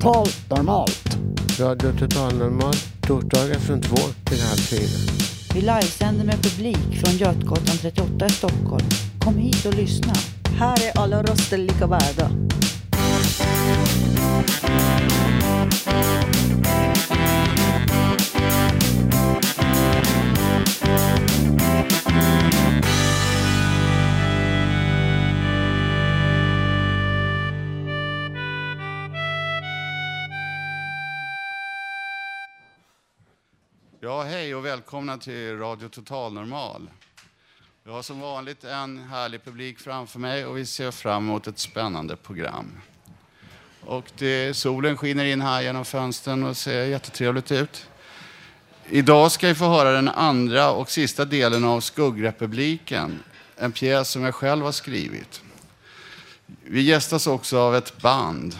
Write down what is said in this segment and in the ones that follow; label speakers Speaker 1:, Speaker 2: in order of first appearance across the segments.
Speaker 1: Totalt normalt.
Speaker 2: Radio Total Normal, torsdagar från två till halv fyra.
Speaker 3: Vi livesänder med publik från Götgatan 38 i Stockholm. Kom hit och lyssna.
Speaker 4: Här är alla röster lika värda.
Speaker 5: Välkomna till Radio Total Normal. Jag har som vanligt en härlig publik framför mig och vi ser fram emot ett spännande program. Och det, solen skiner in här genom fönstren och ser jättetrevligt ut. Idag ska vi få höra den andra och sista delen av Skuggrepubliken, en pjäs som jag själv har skrivit. Vi gästas också av ett band.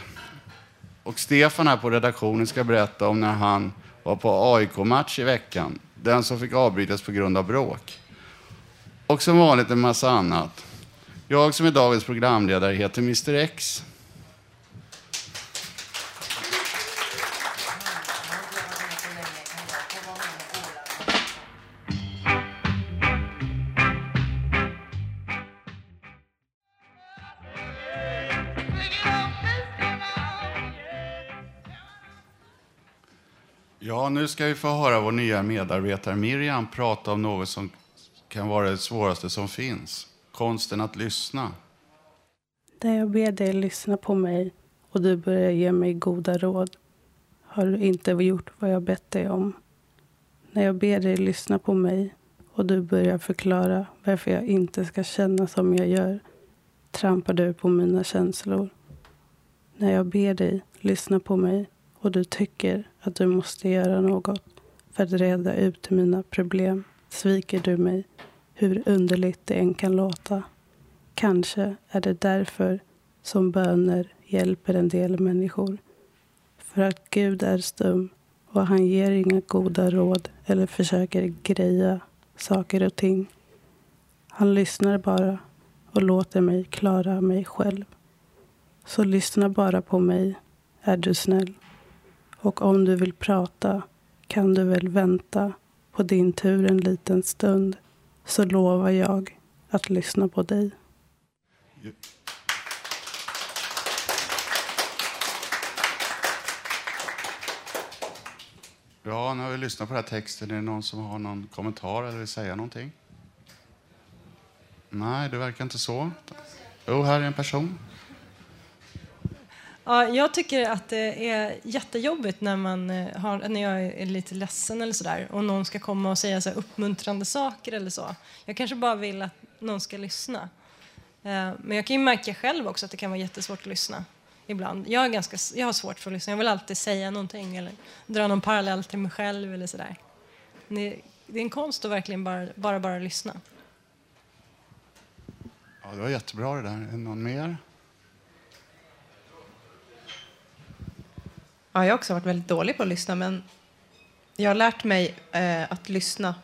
Speaker 5: Och Stefan här på redaktionen ska berätta om när han var på AIK-match i veckan. Den som fick avbrytas på grund av bråk. Och som vanligt en massa annat. Jag som är dagens programledare heter Mr X. nu ska vi få höra vår nya medarbetare Miriam prata om något som kan vara det svåraste som finns. Konsten att lyssna.
Speaker 6: När jag ber dig lyssna på mig och du börjar ge mig goda råd har du inte gjort vad jag bett dig om. När jag ber dig lyssna på mig och du börjar förklara varför jag inte ska känna som jag gör trampar du på mina känslor. När jag ber dig lyssna på mig och du tycker att du måste göra något för att reda ut mina problem sviker du mig, hur underligt det än kan låta. Kanske är det därför som böner hjälper en del människor. För att Gud är stum och han ger inga goda råd eller försöker greja saker och ting. Han lyssnar bara och låter mig klara mig själv. Så lyssna bara på mig, är du snäll. Och om du vill prata kan du väl vänta på din tur en liten stund så lovar jag att lyssna på dig.
Speaker 5: Ja, nu har vi lyssnat på den här texten. Är det någon som har någon kommentar eller vill säga någonting? Nej, det verkar inte så. Jo, här är en person.
Speaker 7: Ja, jag tycker att det är jättejobbigt när, man eh, har, när jag är lite ledsen eller sådär och någon ska komma och säga så här uppmuntrande saker eller så. Jag kanske bara vill att någon ska lyssna. Eh, men jag kan ju märka själv också att det kan vara jättesvårt att lyssna ibland. Jag, är ganska, jag har svårt för att lyssna. Jag vill alltid säga någonting eller dra någon parallell till mig själv eller sådär. Det, det är en konst att verkligen bara, bara, bara lyssna.
Speaker 5: Ja, det var jättebra det där. Är någon mer?
Speaker 8: Ja, jag har också varit väldigt dålig på att lyssna, men jag har lärt mig eh, att lyssna.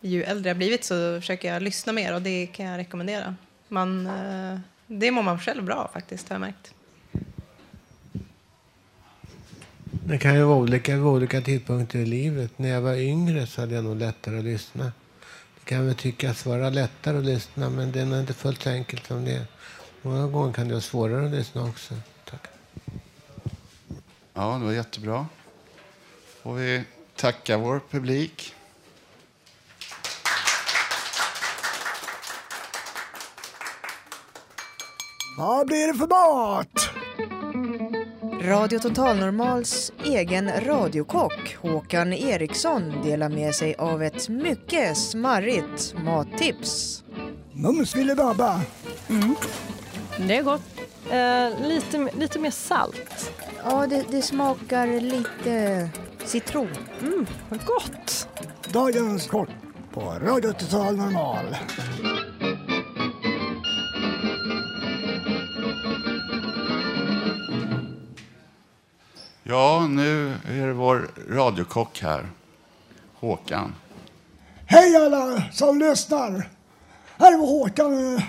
Speaker 8: Ju äldre jag blivit så försöker jag lyssna mer och det kan jag rekommendera. Man, eh, det mår man själv bra faktiskt, har jag märkt.
Speaker 2: Det kan ju vara olika vid olika tidpunkter i livet. När jag var yngre så hade jag nog lättare att lyssna. Det kan väl tyckas vara lättare att lyssna, men det är nog inte fullt så enkelt som det är. Många gånger kan det vara svårare att lyssna också.
Speaker 5: Ja, det var jättebra. Får vi tacka vår publik.
Speaker 1: Vad blir det för mat?
Speaker 9: Radio Total Normals egen radiokock Håkan Eriksson delar med sig av ett mycket smarrigt mattips.
Speaker 1: Mums filibabba.
Speaker 10: Mm. Det är gott.
Speaker 7: Eh, lite, lite mer salt.
Speaker 9: Ja, det, det smakar lite citron.
Speaker 7: Mm, vad gott!
Speaker 1: Dagens kort på Radio Total Normal.
Speaker 5: Ja, nu är det vår radiokock här, Håkan.
Speaker 1: Hej alla som lyssnar! Här är Håkan,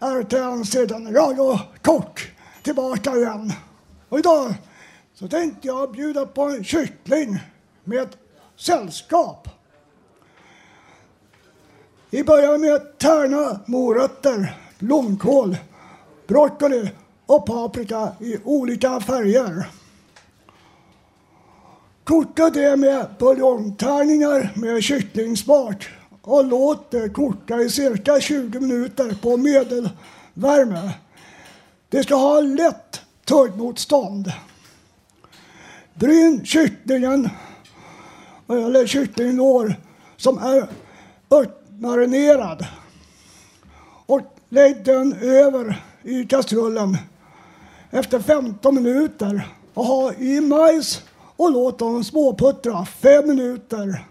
Speaker 1: är RTN sedan radiokock, tillbaka igen. Och idag så tänkte jag bjuda på en kyckling med sällskap. Vi börjar med tärna morötter, blomkål, broccoli och paprika i olika färger. Koka det med buljongtärningar med kycklingsmak och låt det koka i cirka 20 minuter på medelvärme. Det ska ha lätt tuggmotstånd. Bryn kycklingen, eller kycklinglår, som är örtmarinerad och lägg den över i kastrullen efter 15 minuter och ha i majs och låt dem småputtra fem minuter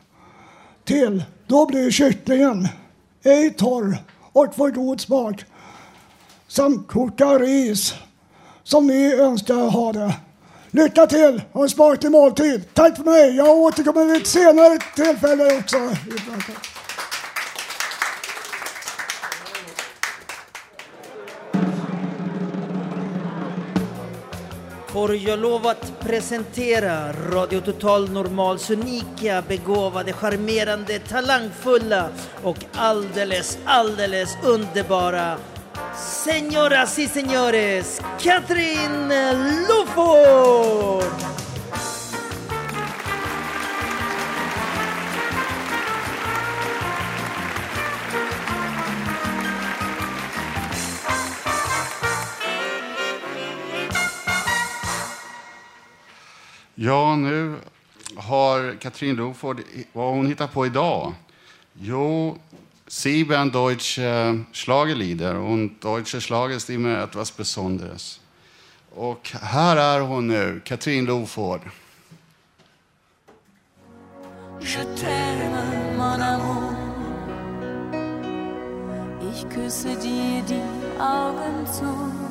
Speaker 1: till. Då blir kycklingen ej torr och får god smak. Samt koka ris som ni önskar ha det. Lycka till och en smaklig måltid. Tack för mig. Jag återkommer vid ett senare tillfälle också.
Speaker 10: Får jag lov att presentera Radio Total Normals unika, begåvade, charmerande, talangfulla och alldeles, alldeles underbara Señoras y señores, Katrin Loford!
Speaker 5: Ja, nu har Katrin Loford, vad har hon hittat på idag? Jo, Sieben deutsche Schlagerlieder und deutsche Schlagerstimme etwas Besonderes. Och här är hon nu, Katrin Loford.
Speaker 11: Je t'aime, mon amour. Ich küsse dir die Augen zu.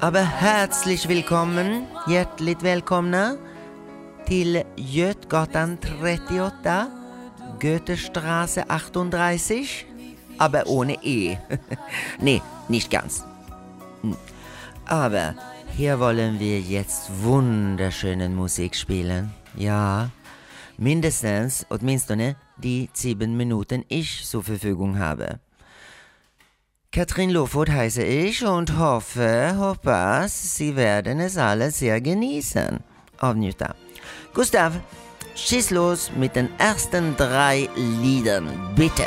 Speaker 12: Aber herzlich willkommen, hjärtligt välkomna till Götgatan 38, Goethestraße 38, aber ohne E. nee, nicht ganz. Aber hier wollen wir jetzt wunderschönen Musik spielen. Ja, mindestens, åtminstone die sieben Minuten ich zur Verfügung habe. Katrin Loford heiße ich und hoffe, hoppas, Sie werden es alle sehr genießen. Avnjuta. Gustav, schieß los mit den ersten drei Liedern, bitte.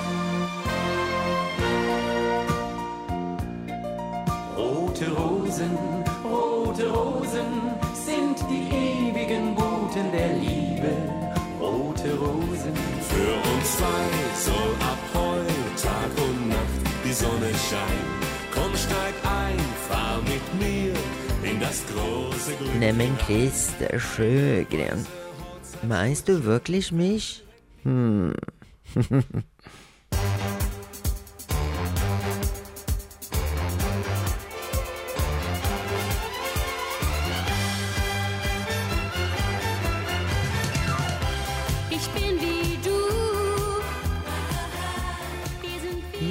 Speaker 13: Sonne scheint. Komm, steig ein, fahr mit mir in das große Glück.
Speaker 12: Nej men Christer Sjögren, meinst du wirklich mich? Hm.
Speaker 11: Ich bin wie du.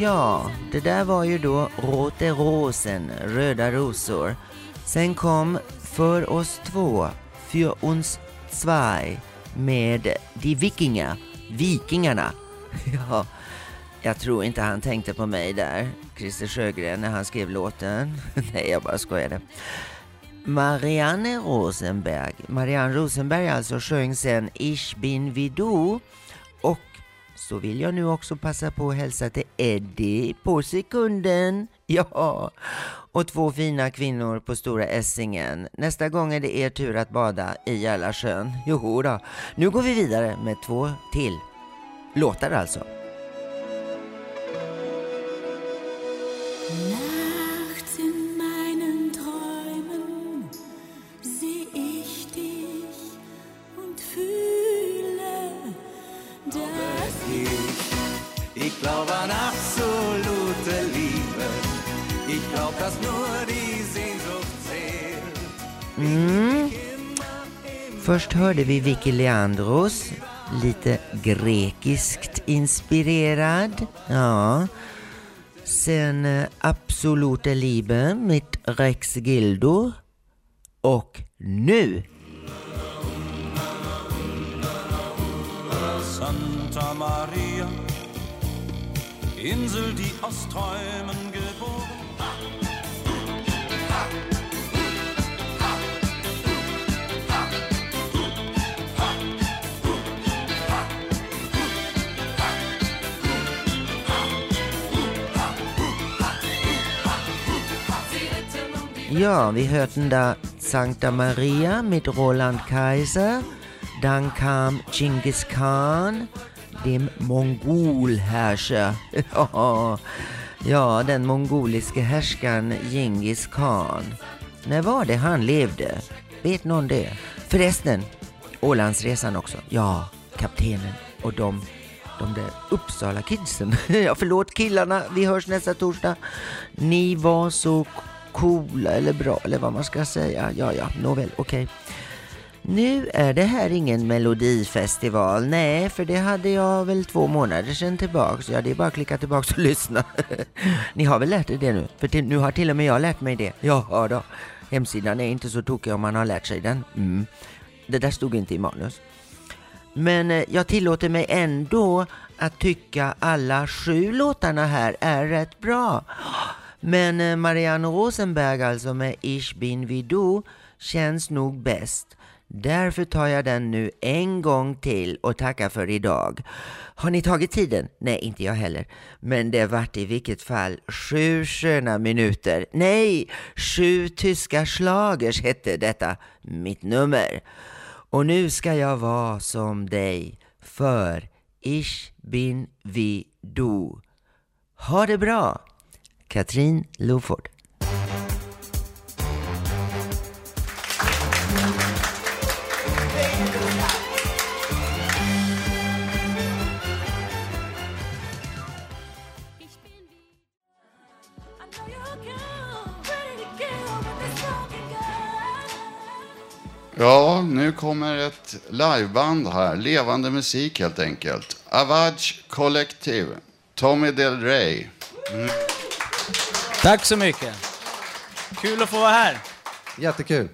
Speaker 12: Ja, det där var ju då Rote Rosen, Röda rosor. Sen kom För oss två, Für uns zwei, med Die Wikinger, Vikingarna. Ja, jag tror inte han tänkte på mig där, Christer Sjögren, när han skrev låten. Nej, jag bara skojade. Marianne Rosenberg, Marianne Rosenberg alltså sjöng sen Ich bin wie du så vill jag nu också passa på att hälsa till Eddie på sekunden. Ja, och två fina kvinnor på Stora Essingen. Nästa gång är det er tur att bada i Järlasjön. Jo då. nu går vi vidare med två till låtar alltså.
Speaker 11: Glaub
Speaker 14: an absolute Liebe. Ich glaub, dass nur die Sehnsucht zählt.
Speaker 12: Mm. Först hörde vi Vicky Leandros, lite grekiskt inspirerad. Ja. Sen eh, Absolute Liebe med Rex Gildo. Och nu
Speaker 15: Insel, die aus Träumen geboren.
Speaker 12: Ja, vi hörten da Sankta Maria mit Roland Kaiser. Dann kam Genghis Khan, dem Mongolherrscher. Ja, ja, den mongoliske härskaren Genghis Khan. När var det han levde? Vet någon det? Förresten, Ålandsresan också. Ja, kaptenen och de, de där Uppsala kidsen. ja, förlåt killarna, vi hörs nästa torsdag. Ni var så coola eller bra eller vad man ska säga. Ja, ja, nåväl, okej. Nu är det här ingen melodifestival. Nej, för det hade jag väl två månader sedan tillbaks. Ja, det är bara att klicka tillbaks och lyssna. Ni har väl lärt er det nu? För till, nu har till och med jag lärt mig det. Ja, då. Hemsidan är inte så tokig om man har lärt sig den. Mm. Det där stod inte i manus. Men eh, jag tillåter mig ändå att tycka alla sju låtarna här är rätt bra. Men eh, Marianne Rosenberg alltså med Ich bin wie du känns nog bäst. Därför tar jag den nu en gång till och tackar för idag. Har ni tagit tiden? Nej, inte jag heller. Men det vart i vilket fall sju sköna minuter. Nej, sju tyska slagers hette detta mitt nummer. Och nu ska jag vara som dig, för Ich bin wie du. Ha det bra! Katrin Loford.
Speaker 5: Ja, nu kommer ett liveband här. Levande musik helt enkelt. Avage Collective. Tommy Del Rey. Mm.
Speaker 16: Tack så mycket. Kul att få vara här.
Speaker 17: Jättekul.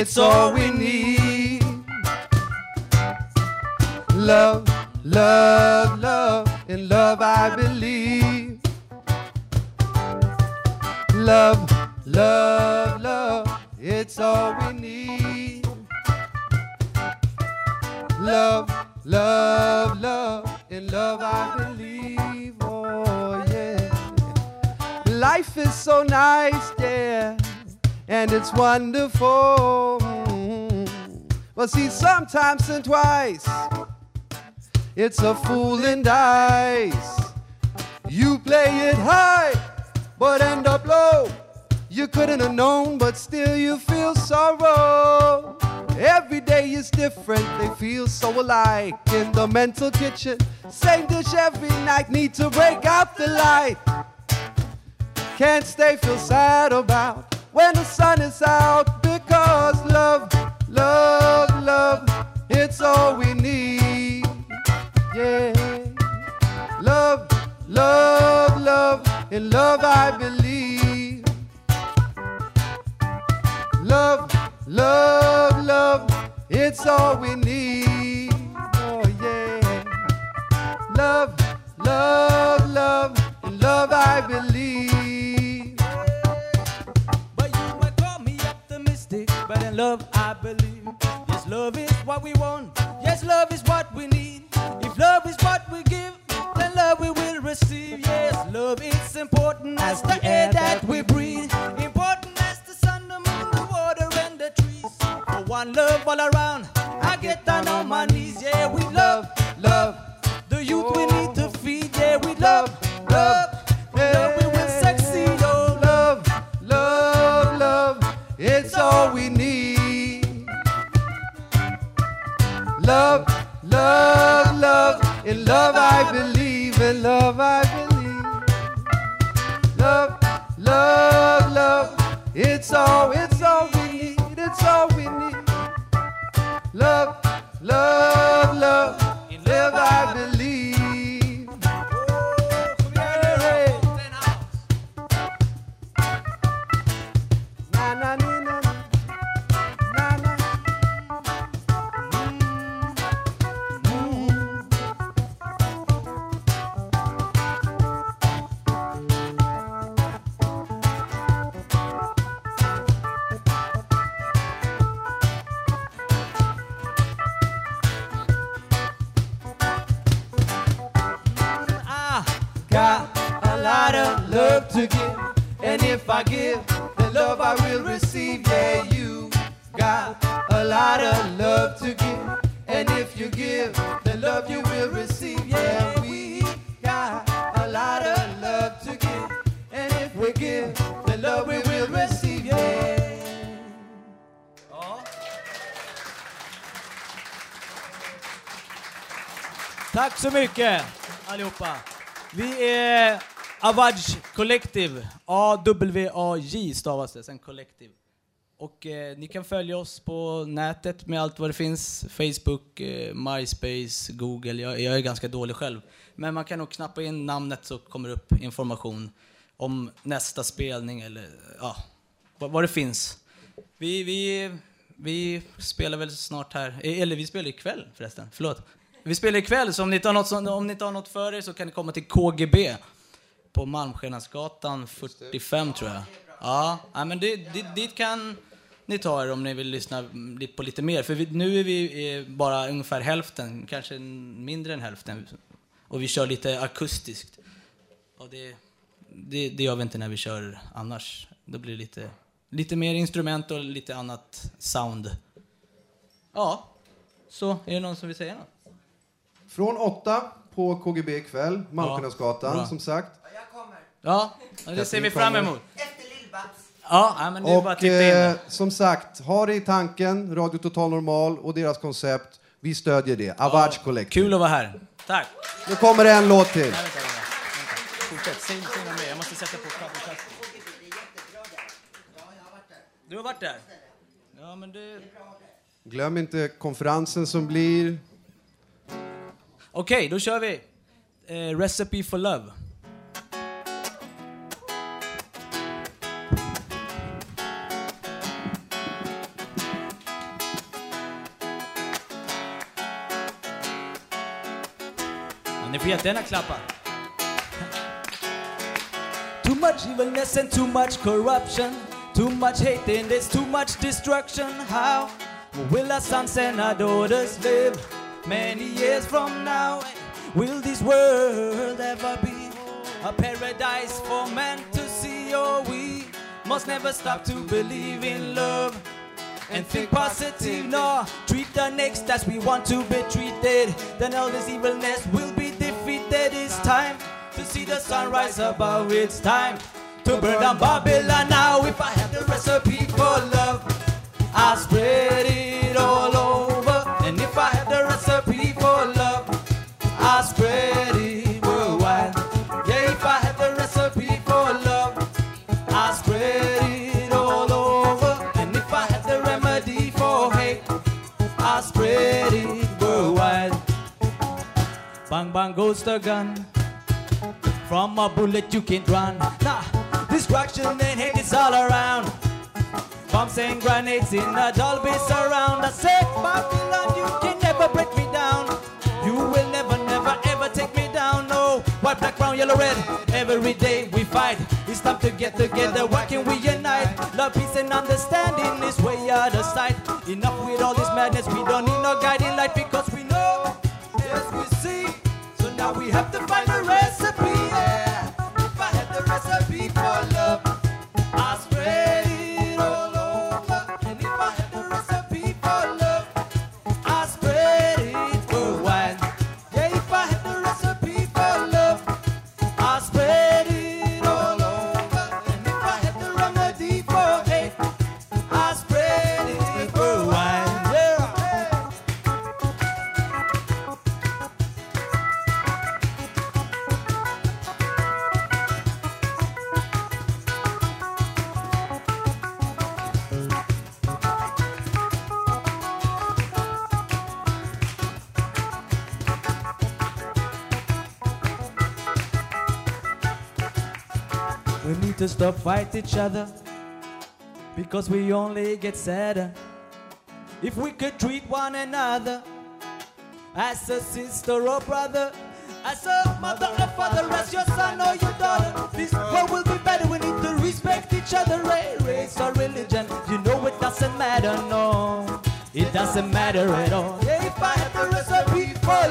Speaker 14: It's all we need.
Speaker 18: Love, love, love, in love I believe. Love, love, love, it's all we need. Love, love, love, in love I believe. Oh, yeah. Life is so nice, yeah, and it's wonderful. But see, sometimes and twice, it's a fool and dice. You play it high, but end up low. You couldn't have known, but still you feel sorrow. Every day is different, they feel so alike in the mental kitchen. Same dish every night, need to break out the light. Can't stay, feel sad about when the sun is out because love, love, love, it's all we need. Yeah. Love, love, love, in love I believe. Love, love, love, it's all we need. Oh yeah. Love, love, love, in love I believe.
Speaker 16: Optimistic, but in love I believe. Yes, love is what we want. Yes, love is what we need. If love is what we give, then love we will receive. Yes, love is important as the air that we breathe. Important as the sun, the moon, the water, and the trees. For one love all around, I get down on my knees. Love, love, love.
Speaker 18: In love I believe. In love I believe. Love, love, love. It's all, it's all we need. It's all we need. Love, love,
Speaker 16: Avaj Collective. A-W-A-J stavas det, sen Collective. Och eh, ni kan följa oss på nätet med allt vad det finns. Facebook, eh, MySpace, Google. Jag, jag är ganska dålig själv. Men man kan nog knappa in namnet så kommer det upp information om nästa spelning eller ja, vad, vad det finns. Vi, vi, vi spelar väl snart här, eh, eller vi spelar ikväll förresten, förlåt. Vi spelar ikväll, så om ni inte har något, om ni inte har något för er så kan ni komma till KGB på Malmskillnadsgatan 45 tror jag. Ja, ja men det, det, dit kan ni ta er om ni vill lyssna lite på lite mer. För vi, nu är vi bara ungefär hälften, kanske mindre än hälften. Och vi kör lite akustiskt. Och det, det, det gör vi inte när vi kör annars. Då blir det lite, lite mer instrument och lite annat sound. Ja, så är det någon som vill säga något?
Speaker 18: Från åtta på KGB ikväll. Malmskillnadsgatan som sagt.
Speaker 16: Ja, det ser vi fram emot. Ja, ja, men det är bara att
Speaker 18: Och
Speaker 16: titta in.
Speaker 18: eh, som sagt, ha det i tanken, Radio Total Normal och deras koncept. Vi stödjer det. Avaj Collective.
Speaker 16: Kul att vara här. Tack.
Speaker 18: Nu kommer det en låt till.
Speaker 16: Nej, vänta, vänta. Fortsätt, säg, säg något mer. Jag måste sätta på knappen. Du har varit där? Ja, men det...
Speaker 18: Glöm inte konferensen som blir.
Speaker 16: Okej, då kör vi. Eh, Recipe for Love. Får. Too much evilness and too much corruption. Too much hate and there's too much destruction. How will our sons and our daughters live many years from now? Will this world ever be a paradise for men to see? Or we must never stop to believe in love and think positive. No, treat the next as we want to be treated. Then all this evilness will be defeated. It's time to see the sunrise above. It's time to burn down Babylon now. If I have the recipe for love, I'll spread it all over. Goes the gun. From a bullet you can't run. Nah, destruction and hate is all around. Bombs and grenades in a Dolby surround. I say, Babylon, you can never break me down. You will never, never, ever take me down. No, white, black, brown, yellow, red. Every day we fight. It's time to get together. Why can we unite? Love, peace, and understanding is way out of sight. Enough with all this madness. We don't need no guiding fight each other because we only get sadder. If we could treat one another as a sister or brother, as a mother or father, as your son or your daughter, this world will be better. We need to respect each other, race or religion. You know it doesn't matter, no, it doesn't matter at all. Yeah, if I had the recipe for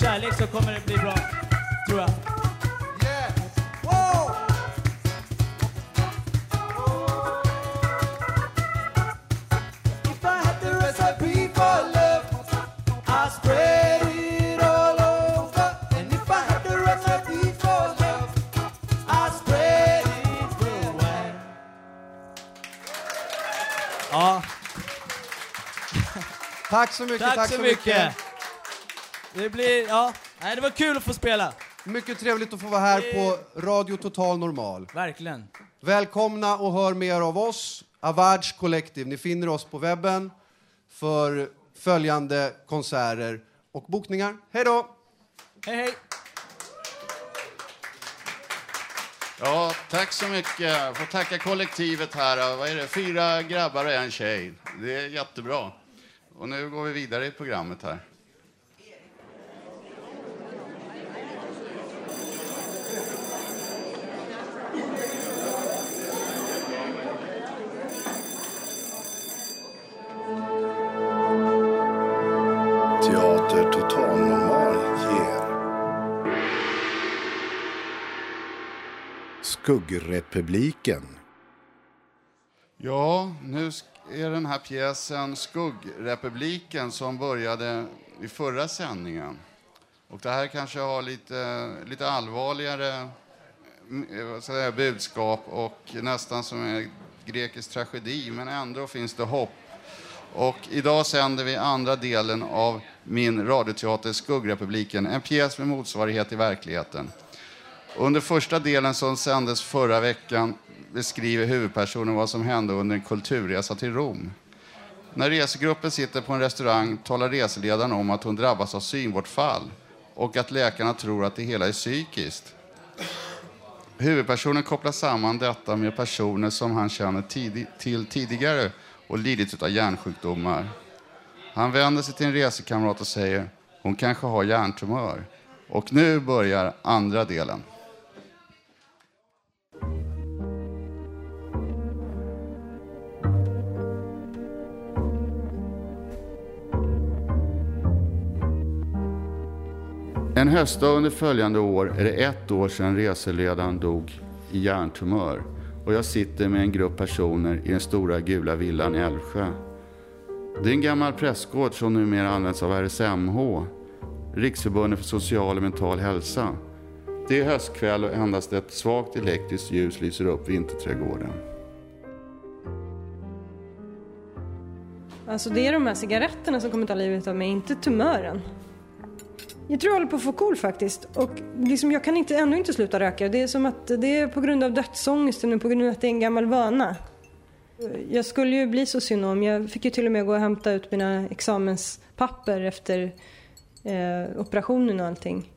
Speaker 16: kärlek så kommer det bli bra. Tror jag. Ja.
Speaker 18: Tack så mycket,
Speaker 16: Tack,
Speaker 18: tack
Speaker 16: så,
Speaker 18: så
Speaker 16: mycket.
Speaker 18: mycket.
Speaker 16: Det blir, ja, nej, det var kul att få spela.
Speaker 18: Mycket trevligt att få vara här på Radio Total Normal.
Speaker 16: Verkligen.
Speaker 18: Välkomna och hör mer av oss, Avards Collective. Ni finner oss på webben för följande konserter och bokningar. Hej då!
Speaker 16: Hej, hej!
Speaker 5: Ja, tack så mycket. Jag får tacka kollektivet här. Vad är det? Fyra grabbar och en tjej. Det är jättebra. Och nu går vi vidare i programmet här.
Speaker 19: Skuggrepubliken.
Speaker 5: Ja, nu är den här pjäsen Skuggrepubliken som började i förra sändningen. Och det här kanske har lite, lite allvarligare mm, eh, säga, budskap och nästan som en grekisk tragedi, men ändå finns det hopp. Och idag sänder vi andra delen av min radioteater Skuggrepubliken, en pjäs med motsvarighet i verkligheten. Under första delen som sändes förra veckan beskriver huvudpersonen vad som hände under en kulturresa till Rom. När resegruppen sitter på en restaurang talar reseledaren om att hon drabbas av synbortfall och att läkarna tror att det hela är psykiskt. Huvudpersonen kopplar samman detta med personer som han känner tidig- till tidigare och lidit av hjärnsjukdomar. Han vänder sig till en resekamrat och säger hon kanske har hjärntumör. Och nu börjar andra delen. En höstdag under följande år är det ett år sedan reseledaren dog i hjärntumör och jag sitter med en grupp personer i den stora gula villan i Älvsjö. Det är en gammal prästgård som numera används av RSMH, Riksförbundet för social och mental hälsa. Det är höstkväll och endast ett svagt elektriskt ljus lyser upp vinterträdgården.
Speaker 7: Alltså det är de här cigaretterna som kommer ta livet av mig, inte tumören. Jag tror jag håller på att få KOL cool faktiskt. Och liksom, jag kan inte, ännu inte sluta röka. Det är som att det är på grund av dödsångesten och på grund av att det är en gammal vana. Jag skulle ju bli socionom. Jag fick ju till och med gå och hämta ut mina examenspapper efter eh, operationen och allting.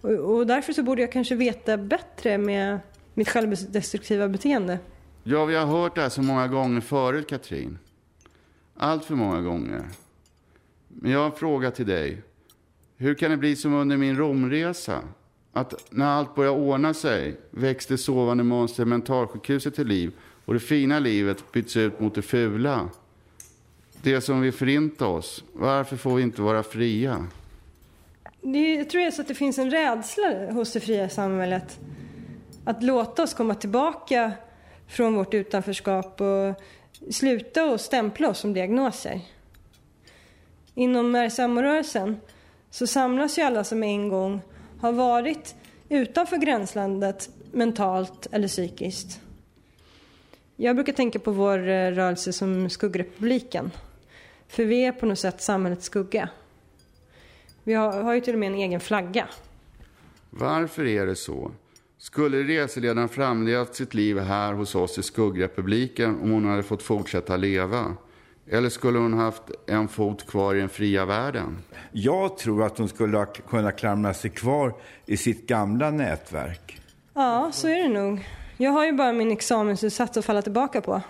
Speaker 7: Och, och därför så borde jag kanske veta bättre med mitt självdestruktiva beteende.
Speaker 5: Ja, vi har hört det här så många gånger förut, Katrin. Allt för många gånger. Men jag har en fråga till dig. Hur kan det bli som under min Romresa? Att när allt börjar ordna sig väcks det sovande monster mentalsjukhuset till liv och det fina livet byts ut mot det fula. Det som vill förinta oss. Varför får vi inte vara fria?
Speaker 7: Det, jag tror det är så att det finns en rädsla hos det fria samhället. Att låta oss komma tillbaka från vårt utanförskap och sluta och stämpla oss som diagnoser. Inom RSM-rörelsen så samlas ju alla som en gång har varit utanför gränslandet mentalt eller psykiskt. Jag brukar tänka på vår eh, rörelse som skuggrepubliken. För vi är på något sätt samhällets skugga. Vi har, har ju till och med en egen flagga.
Speaker 5: Varför är det så? Skulle reseledaren framlevt sitt liv här hos oss i skuggrepubliken om hon hade fått fortsätta leva? Eller skulle hon haft en fot kvar i den fria världen?
Speaker 20: Jag tror att hon skulle ha kunna klamra sig kvar i sitt gamla nätverk.
Speaker 7: Ja, så är det nog. Jag har ju bara min examensuppsats att falla tillbaka på.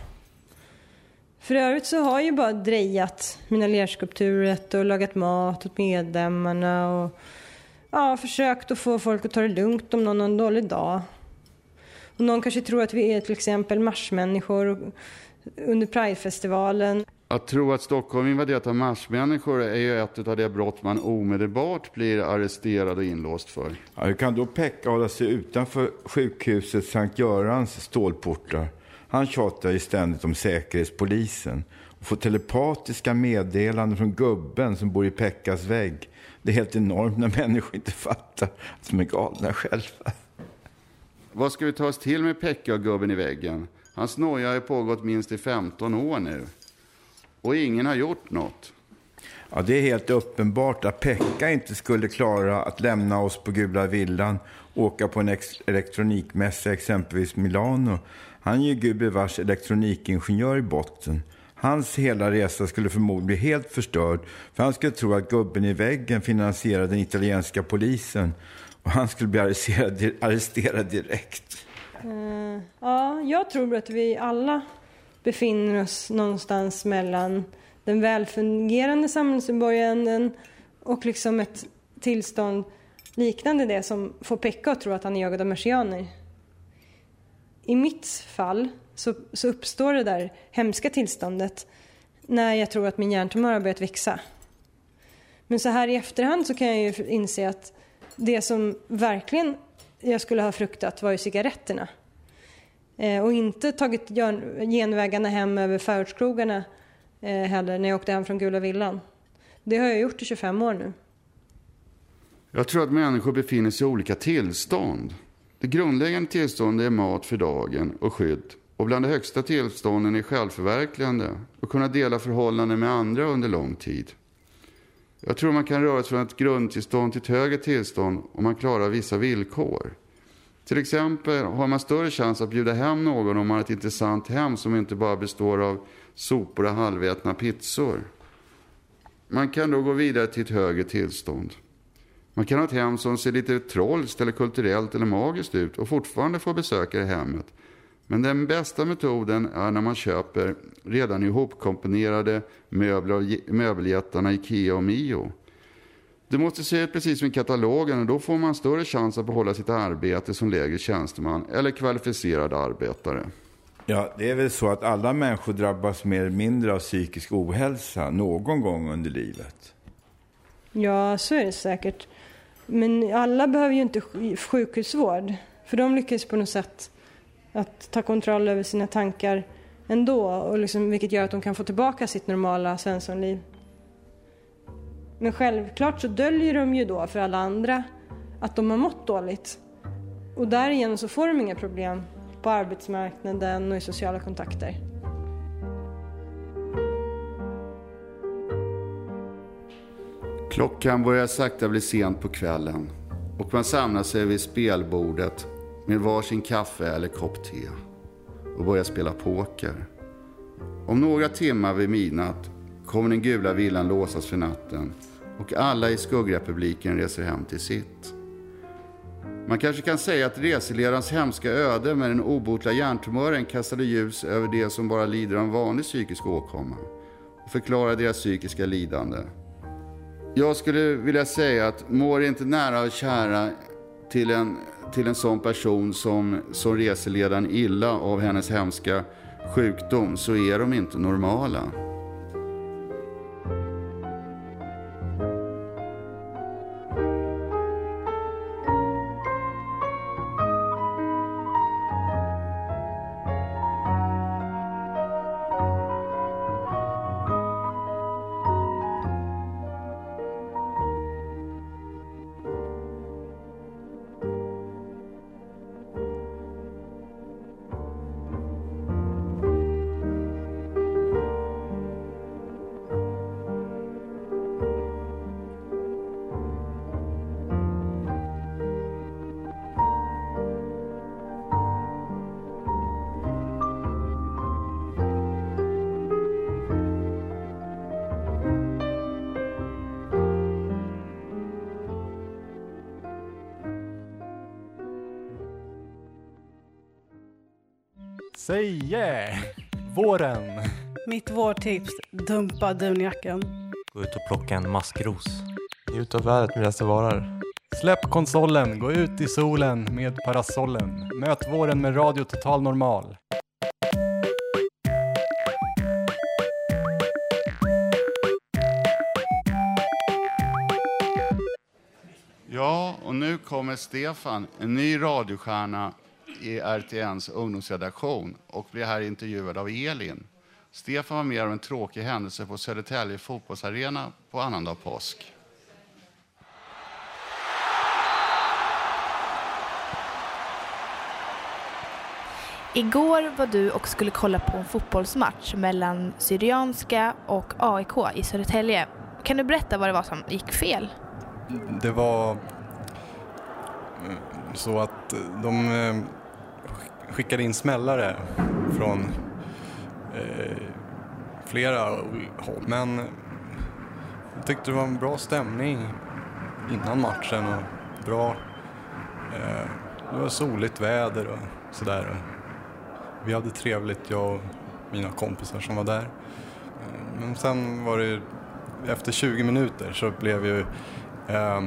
Speaker 7: För övrigt så har jag ju bara drejat mina lerskulpturer och lagat mat åt medlemmarna och ja, försökt att få folk att ta det lugnt om någon har en dålig dag. Och någon kanske tror att vi är till exempel marsmänniskor under Pridefestivalen.
Speaker 5: Att tro att Stockholm invaderat av marsmänniskor är ju ett av de brott man omedelbart blir arresterad och inlåst för.
Speaker 20: Ja, hur kan då Pekka hålla sig utanför sjukhuset Sankt Görans stålportar? Han tjatar ju ständigt om säkerhetspolisen och får telepatiska meddelanden från gubben som bor i Pekkas vägg. Det är helt enormt när människor inte fattar att de är galna själva.
Speaker 5: Vad ska vi ta oss till med Pekka och gubben i väggen? Hans noja har pågått minst i 15 år nu. Och ingen har gjort något.
Speaker 20: Ja, det är helt uppenbart att Pekka inte skulle klara att lämna oss på Gula Villan och åka på en elektronikmässa, exempelvis Milano. Han är ju gubevars elektronikingenjör i botten. Hans hela resa skulle förmodligen bli helt förstörd för han skulle tro att gubben i väggen finansierade den italienska polisen och han skulle bli arresterad, arresterad direkt.
Speaker 7: Eh, ja, jag tror att vi alla befinner oss någonstans mellan den välfungerande samhällsmedborgaren och liksom ett tillstånd liknande det som får Pekka att tro att han är jagad av marsianer. I mitt fall så, så uppstår det där hemska tillståndet när jag tror att min hjärntumör har börjat växa. Men så här i efterhand så kan jag ju inse att det som verkligen jag skulle ha fruktat var ju cigaretterna. Eh, och inte tagit genvägarna hem över förortskrogarna eh, heller när jag åkte hem från Gula Villan. Det har jag gjort i 25 år nu.
Speaker 5: Jag tror att människor befinner sig i olika tillstånd. Det grundläggande tillståndet är mat för dagen och skydd. Och bland de högsta tillstånden är självförverkligande och kunna dela förhållanden med andra under lång tid. Jag tror man kan röra sig från ett grundtillstånd till ett högre tillstånd om man klarar vissa villkor. Till exempel har man större chans att bjuda hem någon om man har ett intressant hem som inte bara består av sopor och halvätna pizzor. Man kan då gå vidare till ett högre tillstånd. Man kan ha ett hem som ser lite trolskt eller kulturellt eller magiskt ut och fortfarande få besökare i hemmet. Men den bästa metoden är när man köper redan ihopkomponerade möbler av möbeljättarna Ikea och Mio. Det måste se ut precis som i katalogen och då får man större chans att behålla sitt arbete som lägre tjänsteman eller kvalificerad arbetare.
Speaker 20: Ja, det är väl så att alla människor drabbas mer eller mindre av psykisk ohälsa någon gång under livet.
Speaker 7: Ja, så är det säkert. Men alla behöver ju inte sjukhusvård. För de lyckas på något sätt att ta kontroll över sina tankar ändå. Och liksom, vilket gör att de kan få tillbaka sitt normala svenssonliv. Men självklart så döljer de ju då för alla andra att de har mått dåligt. Och därigenom så får de inga problem på arbetsmarknaden och i sociala kontakter.
Speaker 5: Klockan börjar sakta bli sent på kvällen och man samlar sig vid spelbordet med varsin kaffe eller kopp te och börjar spela poker. Om några timmar vid midnatt kommer den gula villan låsas för natten och alla i skuggrepubliken reser hem till sitt. Man kanske kan säga att reseledarens hemska öde med den obotliga hjärntumören kastade ljus över de som bara lider av en vanlig psykisk åkomma och förklarar deras psykiska lidande. Jag skulle vilja säga att mår inte nära och kära till en, till en sån person som, som reseledaren illa av hennes hemska sjukdom så är de inte normala.
Speaker 6: Mitt vårtips, dumpa dunjackan.
Speaker 21: Gå ut och plocka en maskros. Njut av vädret medan det varar.
Speaker 17: Släpp konsolen, gå ut i solen med parasollen. Möt våren med Radio Total Normal.
Speaker 5: Ja, och nu kommer Stefan, en ny radiostjärna i RTNs ungdomsredaktion och blir här intervjuad av Elin. Stefan var med om en tråkig händelse på Södertälje fotbollsarena på annandag påsk.
Speaker 22: Igår var du och skulle kolla på en fotbollsmatch mellan Syrianska och AIK i Södertälje. Kan du berätta vad det var som gick fel?
Speaker 21: Det var eh, så att de eh, skickade in smällare från eh, flera håll. Men jag tyckte det var en bra stämning innan matchen och bra... Eh, det var soligt väder och sådär. Vi hade trevligt, jag och mina kompisar som var där. Eh, men sen var det, efter 20 minuter så blev ju, eh,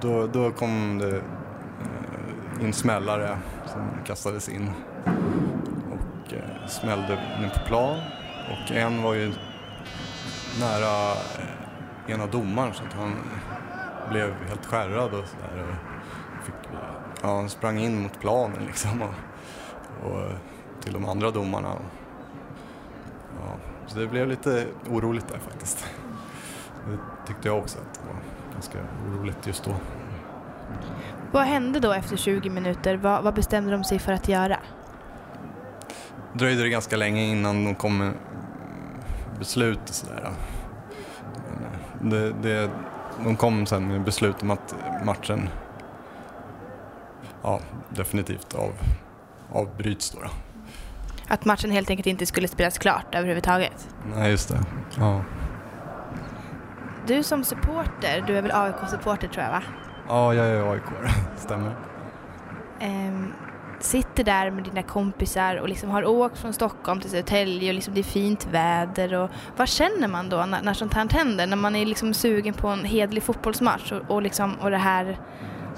Speaker 21: då, då kom det eh, in smällare som kastades in eh, smällde ner på plan. Och en var ju nära eh, ena domaren så att han blev helt skärrad och sådär. Ja, han sprang in mot planen liksom och, och till de andra domarna. Ja, så det blev lite oroligt där faktiskt. Det tyckte jag också att det var ganska oroligt just då.
Speaker 22: Vad hände då efter 20 minuter? Vad, vad bestämde de sig för att göra?
Speaker 21: Dröjde det ganska länge innan de kom med beslut och sådär. Det, det, de kom sen med beslut om att matchen ja, definitivt av, avbryts då, då.
Speaker 22: Att matchen helt enkelt inte skulle spelas klart överhuvudtaget?
Speaker 21: Nej, just det. Ja.
Speaker 22: Du som supporter, du är väl AIK-supporter tror jag va?
Speaker 21: ja, jag är aik stämmer.
Speaker 22: Ehm, sitter där med dina kompisar och liksom har åkt från Stockholm till Södertälje och liksom det är fint väder. Och vad känner man då när, när sånt här händer? När man är liksom sugen på en hedlig fotbollsmatch och, och, liksom, och det här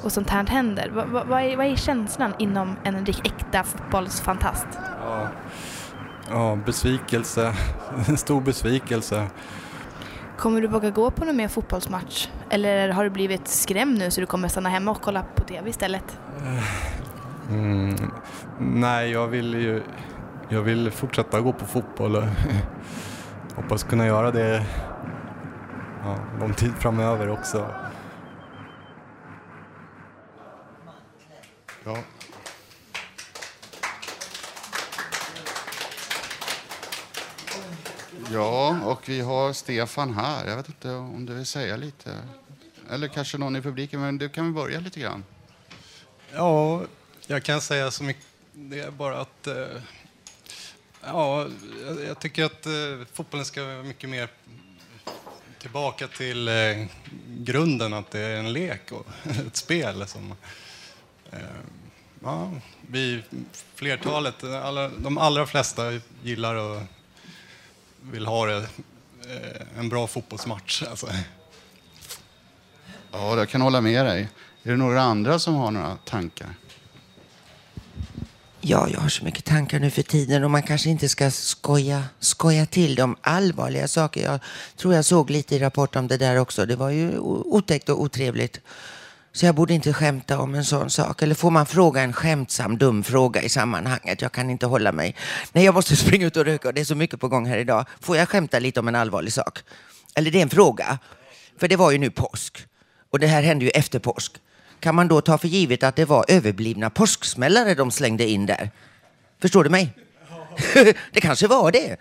Speaker 22: och sånt här händer. Va, va, vad, är, vad är känslan inom en äkta fotbollsfantast?
Speaker 21: Ja, ja besvikelse. En stor besvikelse.
Speaker 22: Kommer du våga gå på någon mer fotbollsmatch? Eller har du blivit skrämd nu så du kommer stanna hemma och kolla på TV istället?
Speaker 21: Mm, nej, jag vill ju jag vill fortsätta gå på fotboll och hoppas kunna göra det ja, lång tid framöver också.
Speaker 5: Ja. Ja, och vi har Stefan här. Jag vet inte om du vill säga lite. Eller kanske någon i publiken, men du kan väl börja lite grann.
Speaker 21: Ja, jag kan säga så mycket. Det är bara att... Eh, ja, jag, tycker att eh, fotbollen ska vara mycket mer tillbaka till eh, grunden, att det är en lek och ett spel. Som, ja, vi, flertalet, alla, de allra flesta gillar och vill ha det, en bra fotbollsmatch. Alltså.
Speaker 5: Ja, jag kan hålla med dig. Är det några andra som har några tankar?
Speaker 12: Ja, jag har så mycket tankar nu för tiden och man kanske inte ska skoja, skoja till de allvarliga saker. Jag tror jag såg lite i Rapport om det där också. Det var ju otäckt och otrevligt. Så jag borde inte skämta om en sån sak. Eller får man fråga en skämtsam, dum fråga i sammanhanget? Jag kan inte hålla mig. Nej, jag måste springa ut och röka och det är så mycket på gång här idag. Får jag skämta lite om en allvarlig sak? Eller det är en fråga. För det var ju nu påsk. Och det här hände ju efter påsk. Kan man då ta för givet att det var överblivna påsksmällare de slängde in där? Förstår du mig? det kanske var det.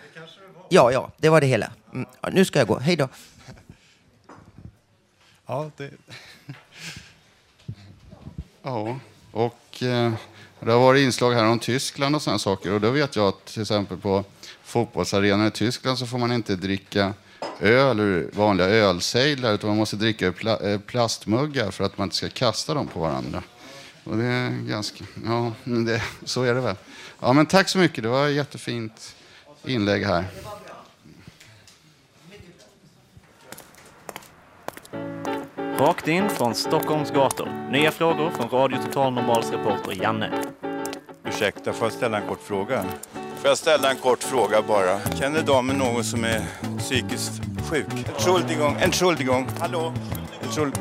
Speaker 12: Ja, ja, det var det hela. Mm. Ja, nu ska jag gå. Hej då.
Speaker 21: Ja, det...
Speaker 5: Ja, och eh, det har varit inslag här om Tyskland och sådana saker. Och då vet jag att till exempel på fotbollsarenan i Tyskland så får man inte dricka öl ur vanliga ölsejdlar utan man måste dricka ur eh, plastmuggar för att man inte ska kasta dem på varandra. Och det är ganska... Ja, det, så är det väl. Ja, men tack så mycket. Det var ett jättefint inlägg här.
Speaker 23: Rakt in från Stockholms gator. Nya frågor från Radio Total Normals reporter Janne.
Speaker 19: Ursäkta, får jag ställa en kort fråga? Får jag ställa en kort fråga bara? Känner damen någon som är psykiskt sjuk? Entschuldigung, Entschuldigung. Hallå? Entschuld...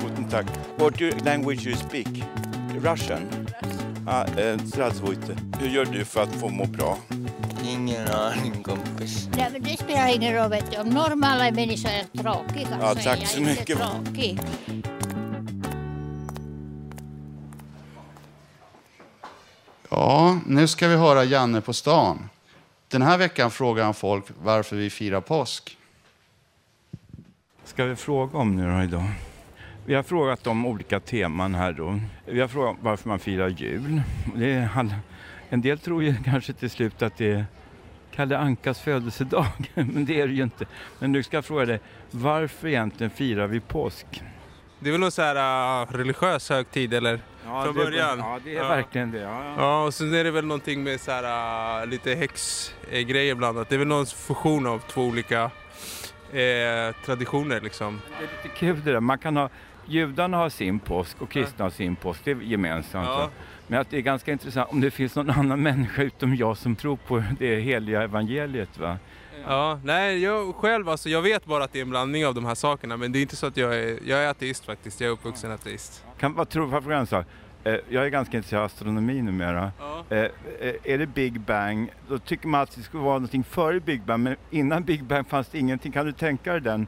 Speaker 19: Guten Tag. What you language you speak? Russian? Ah, eh. Hur gör du för att få må bra?
Speaker 24: Ingen aning kompis.
Speaker 25: Nej, men det spelar ingen roll. Vet du. Om normala människor är tråkiga
Speaker 19: Ja,
Speaker 25: så är
Speaker 19: tack
Speaker 25: jag
Speaker 19: så
Speaker 25: inte
Speaker 19: mycket.
Speaker 25: tråkig.
Speaker 5: Ja, nu ska vi höra Janne på stan. Den här veckan frågar han folk varför vi firar påsk.
Speaker 20: ska vi fråga om nu då idag? Vi har frågat om olika teman här då. Vi har frågat varför man firar jul. Det är all... En del tror ju kanske till slut att det är Kalle Ankas födelsedag, men det är det ju inte. Men nu ska jag fråga dig, varför egentligen firar vi påsk?
Speaker 26: Det är väl någon så här uh, religiös högtid eller?
Speaker 20: Ja,
Speaker 26: Från
Speaker 20: det
Speaker 26: början.
Speaker 20: ja, det är verkligen det, ja, ja.
Speaker 26: ja, och sen är det väl någonting med så här, uh, lite häxgrejer blandat. Det är väl någon fusion av två olika eh, traditioner liksom.
Speaker 20: Det är lite kul det där. Man kan ha, judarna har sin påsk och kristna har sin påsk. Det är gemensamt.
Speaker 26: Ja.
Speaker 20: Men att det är ganska intressant om det finns någon annan människa utom jag som tror på det heliga evangeliet. Va?
Speaker 26: Ja, nej jag själv alltså, jag vet bara att det är en blandning av de här sakerna men det är inte så att jag är, jag är ateist faktiskt. Jag är uppvuxen ateist.
Speaker 20: Kan, vad tror du, frågan så? Eh, Jag är ganska intresserad av astronomi numera. Eh, eh, Är det Big Bang, då tycker man att det skulle vara någonting före Big Bang, men innan Big Bang fanns det ingenting. Kan du tänka dig den?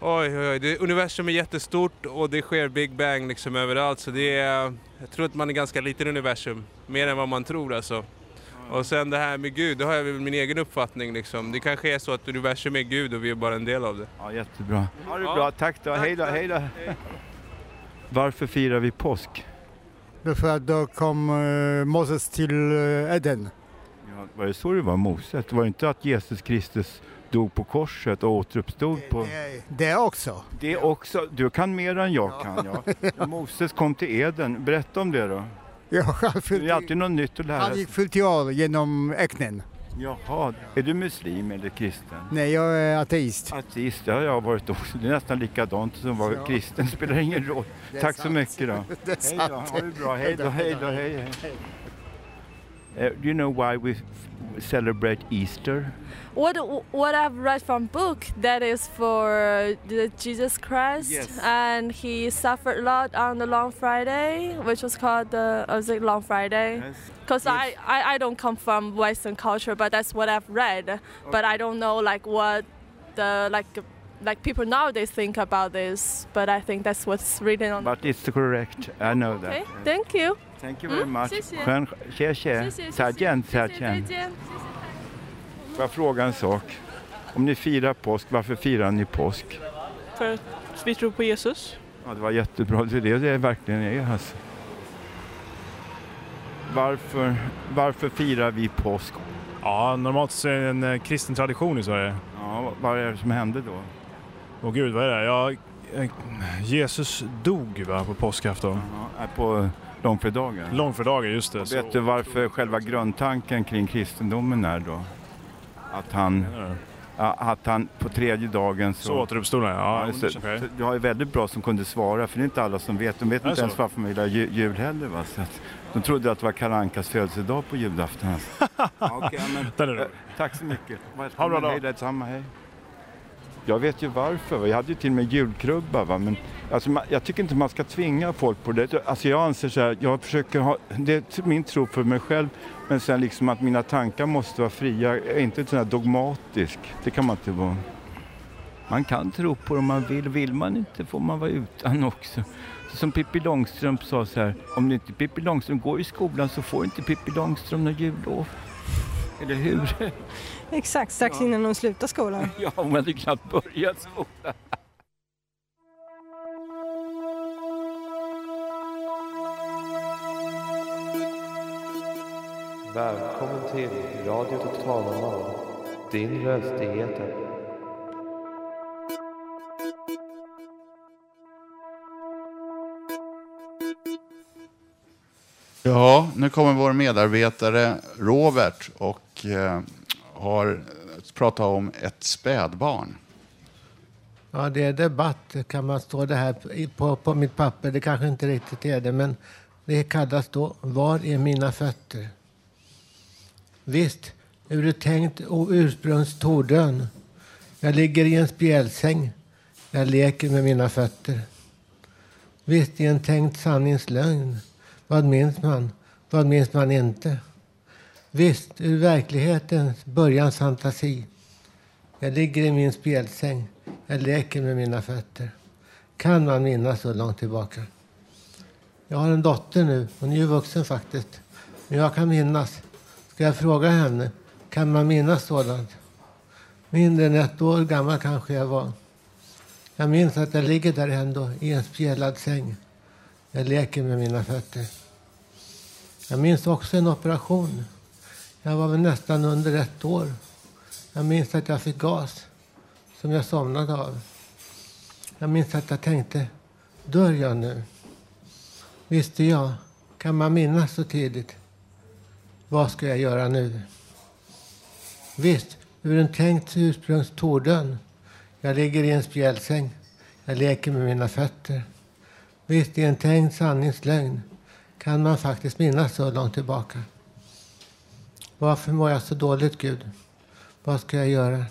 Speaker 26: Oj, oj, oj. Det, universum är jättestort och det sker Big Bang liksom överallt. Så det är, jag tror att man är ganska liten universum. Mer än vad man tror alltså. Och sen det här med Gud, det har jag väl min egen uppfattning liksom. Det kanske är så att universum är Gud och vi är bara en del av det.
Speaker 20: Ja, jättebra. Ha det bra, tack då. Hej då, hej då. Varför firar vi påsk?
Speaker 27: Därför att då kom eh, Moses till eh, Eden.
Speaker 20: Ja, var det så det var Moses? Det var inte att Jesus Kristus dog på korset och återuppstod på...
Speaker 27: Det också.
Speaker 20: Det också. Du kan mer än jag kan. Ja. Moses kom till Eden. Berätta om det då.
Speaker 27: Ja, han,
Speaker 20: Det är alltid något nytt att lära
Speaker 27: han
Speaker 20: sig.
Speaker 27: gick fullt år genom öknen.
Speaker 20: Jaha, är du muslim eller kristen?
Speaker 27: Nej, jag är ateist.
Speaker 20: Ateist, det har jag varit också. Det är nästan likadant som vara
Speaker 27: Ja.
Speaker 20: kristen. Spelar ingen roll. Tack så
Speaker 27: sant.
Speaker 20: mycket då.
Speaker 27: Det är
Speaker 20: Hej då, ha det bra. Hej då, hej då, hej. hej. Uh, do you know why we celebrate Easter?
Speaker 28: What what I've read from book that is for the Jesus Christ
Speaker 20: Yes.
Speaker 28: and he suffered a lot on the Long Friday, which was called the was it Long Friday? Because I, I I don't come from Western culture, but that's what I've read. But I don't know like what the like like people nowadays think about this. But I think that's what's written on.
Speaker 20: But it's correct, I know that.
Speaker 28: Okay, thank you.
Speaker 20: Thank you very
Speaker 28: Mm,
Speaker 20: much.
Speaker 28: 谢谢。
Speaker 20: Skön, tje, tje.
Speaker 28: 谢谢，
Speaker 20: 再见，再
Speaker 28: 再
Speaker 20: 见。
Speaker 28: 见。
Speaker 20: Får jag fråga en sak? Om ni firar påsk, varför firar ni påsk?
Speaker 29: För att vi tror på Jesus.
Speaker 20: Ja, det var jättebra. Det är det det verkligen är. Alltså. Varför, varför firar vi påsk?
Speaker 30: Ja, normalt så är det en eh, kristen tradition i Sverige.
Speaker 20: Ja, vad är det som hände då?
Speaker 30: Åh gud, vad är det? Ja, eh, Jesus dog va, på påskafton.
Speaker 20: Ja, på långfredagen?
Speaker 30: Långfredagen, just det.
Speaker 20: Och vet du varför själva grundtanken kring kristendomen är då? Att han, ja, att han på tredje dagen så...
Speaker 30: Så återuppstod han, ja. okej.
Speaker 20: Så Du har ju väldigt bra som kunde svara, för det är inte alla som vet. De vet
Speaker 30: Är
Speaker 20: inte ens
Speaker 30: så?
Speaker 20: varför man gillar ju- jul heller. Va? Så att de trodde att det var Kalle Ankas födelsedag på julafton. Ja, okej, men,
Speaker 30: är
Speaker 20: eh, tack så mycket.
Speaker 30: Ha en bra dag.
Speaker 20: Hej, detsamma, hej. Jag vet ju varför. Va? Jag hade ju till och med julkrubba. Va? Men, alltså, man, jag tycker inte man ska tvinga folk på det. Alltså, jag anser så här, jag försöker ha, det är min tro för mig själv, men sen liksom att mina tankar måste vara fria. Jag är inte sån här dogmatisk. Det kan man inte vara. Man kan tro på det om man vill. Vill man inte får man vara utan också. Så som Pippi Långstrump sa så här, om inte Pippi Långstrump går i skolan så får inte Pippi Långstrump något jullov. Eller hur?
Speaker 7: Exakt, strax innan hon slutar skolan.
Speaker 20: Ja, hon hade knappt börjat skolan.
Speaker 31: Välkommen till Radio Total Normal. Din röst i etern.
Speaker 5: Ja, nu kommer vår medarbetare Robert och eh, har pratat om ett spädbarn.
Speaker 32: Ja, det är debatt kan man stå det här på, på mitt papper. Det kanske inte riktigt är det, men det kallas då Var är mina fötter? Visst, ur ett tänkt och ursprungstordön. Jag ligger i en spjälsäng. Jag leker med mina fötter. Visst, i en tänkt sanningslögn. Vad minns man? Vad minns man inte? Visst, ur verklighetens börjans fantasi. Jag ligger i min spjälsäng. Jag leker med mina fötter. Kan man minnas så långt tillbaka? Jag har en dotter nu. Hon är ju vuxen faktiskt. Men jag kan minnas. Ska jag fråga henne? Kan man minnas sådant? Mindre än ett år gammal kanske jag var. Jag minns att jag ligger där ändå i en spjälad säng. Jag leker med mina fötter. Jag minns också en operation. Jag var väl nästan under ett år. Jag minns att jag fick gas som jag somnade av. Jag minns att jag tänkte, dör jag nu? Visste jag, kan man minnas så tidigt? Vad ska jag göra nu? Visst, ur en tänkt ursprungstordön. Jag ligger i en spjälsäng. Jag leker med mina fötter. Visst, i en tänkt sanningslögn kan man faktiskt minnas så långt tillbaka. Varför mår jag så dåligt, Gud? Vad ska jag göra?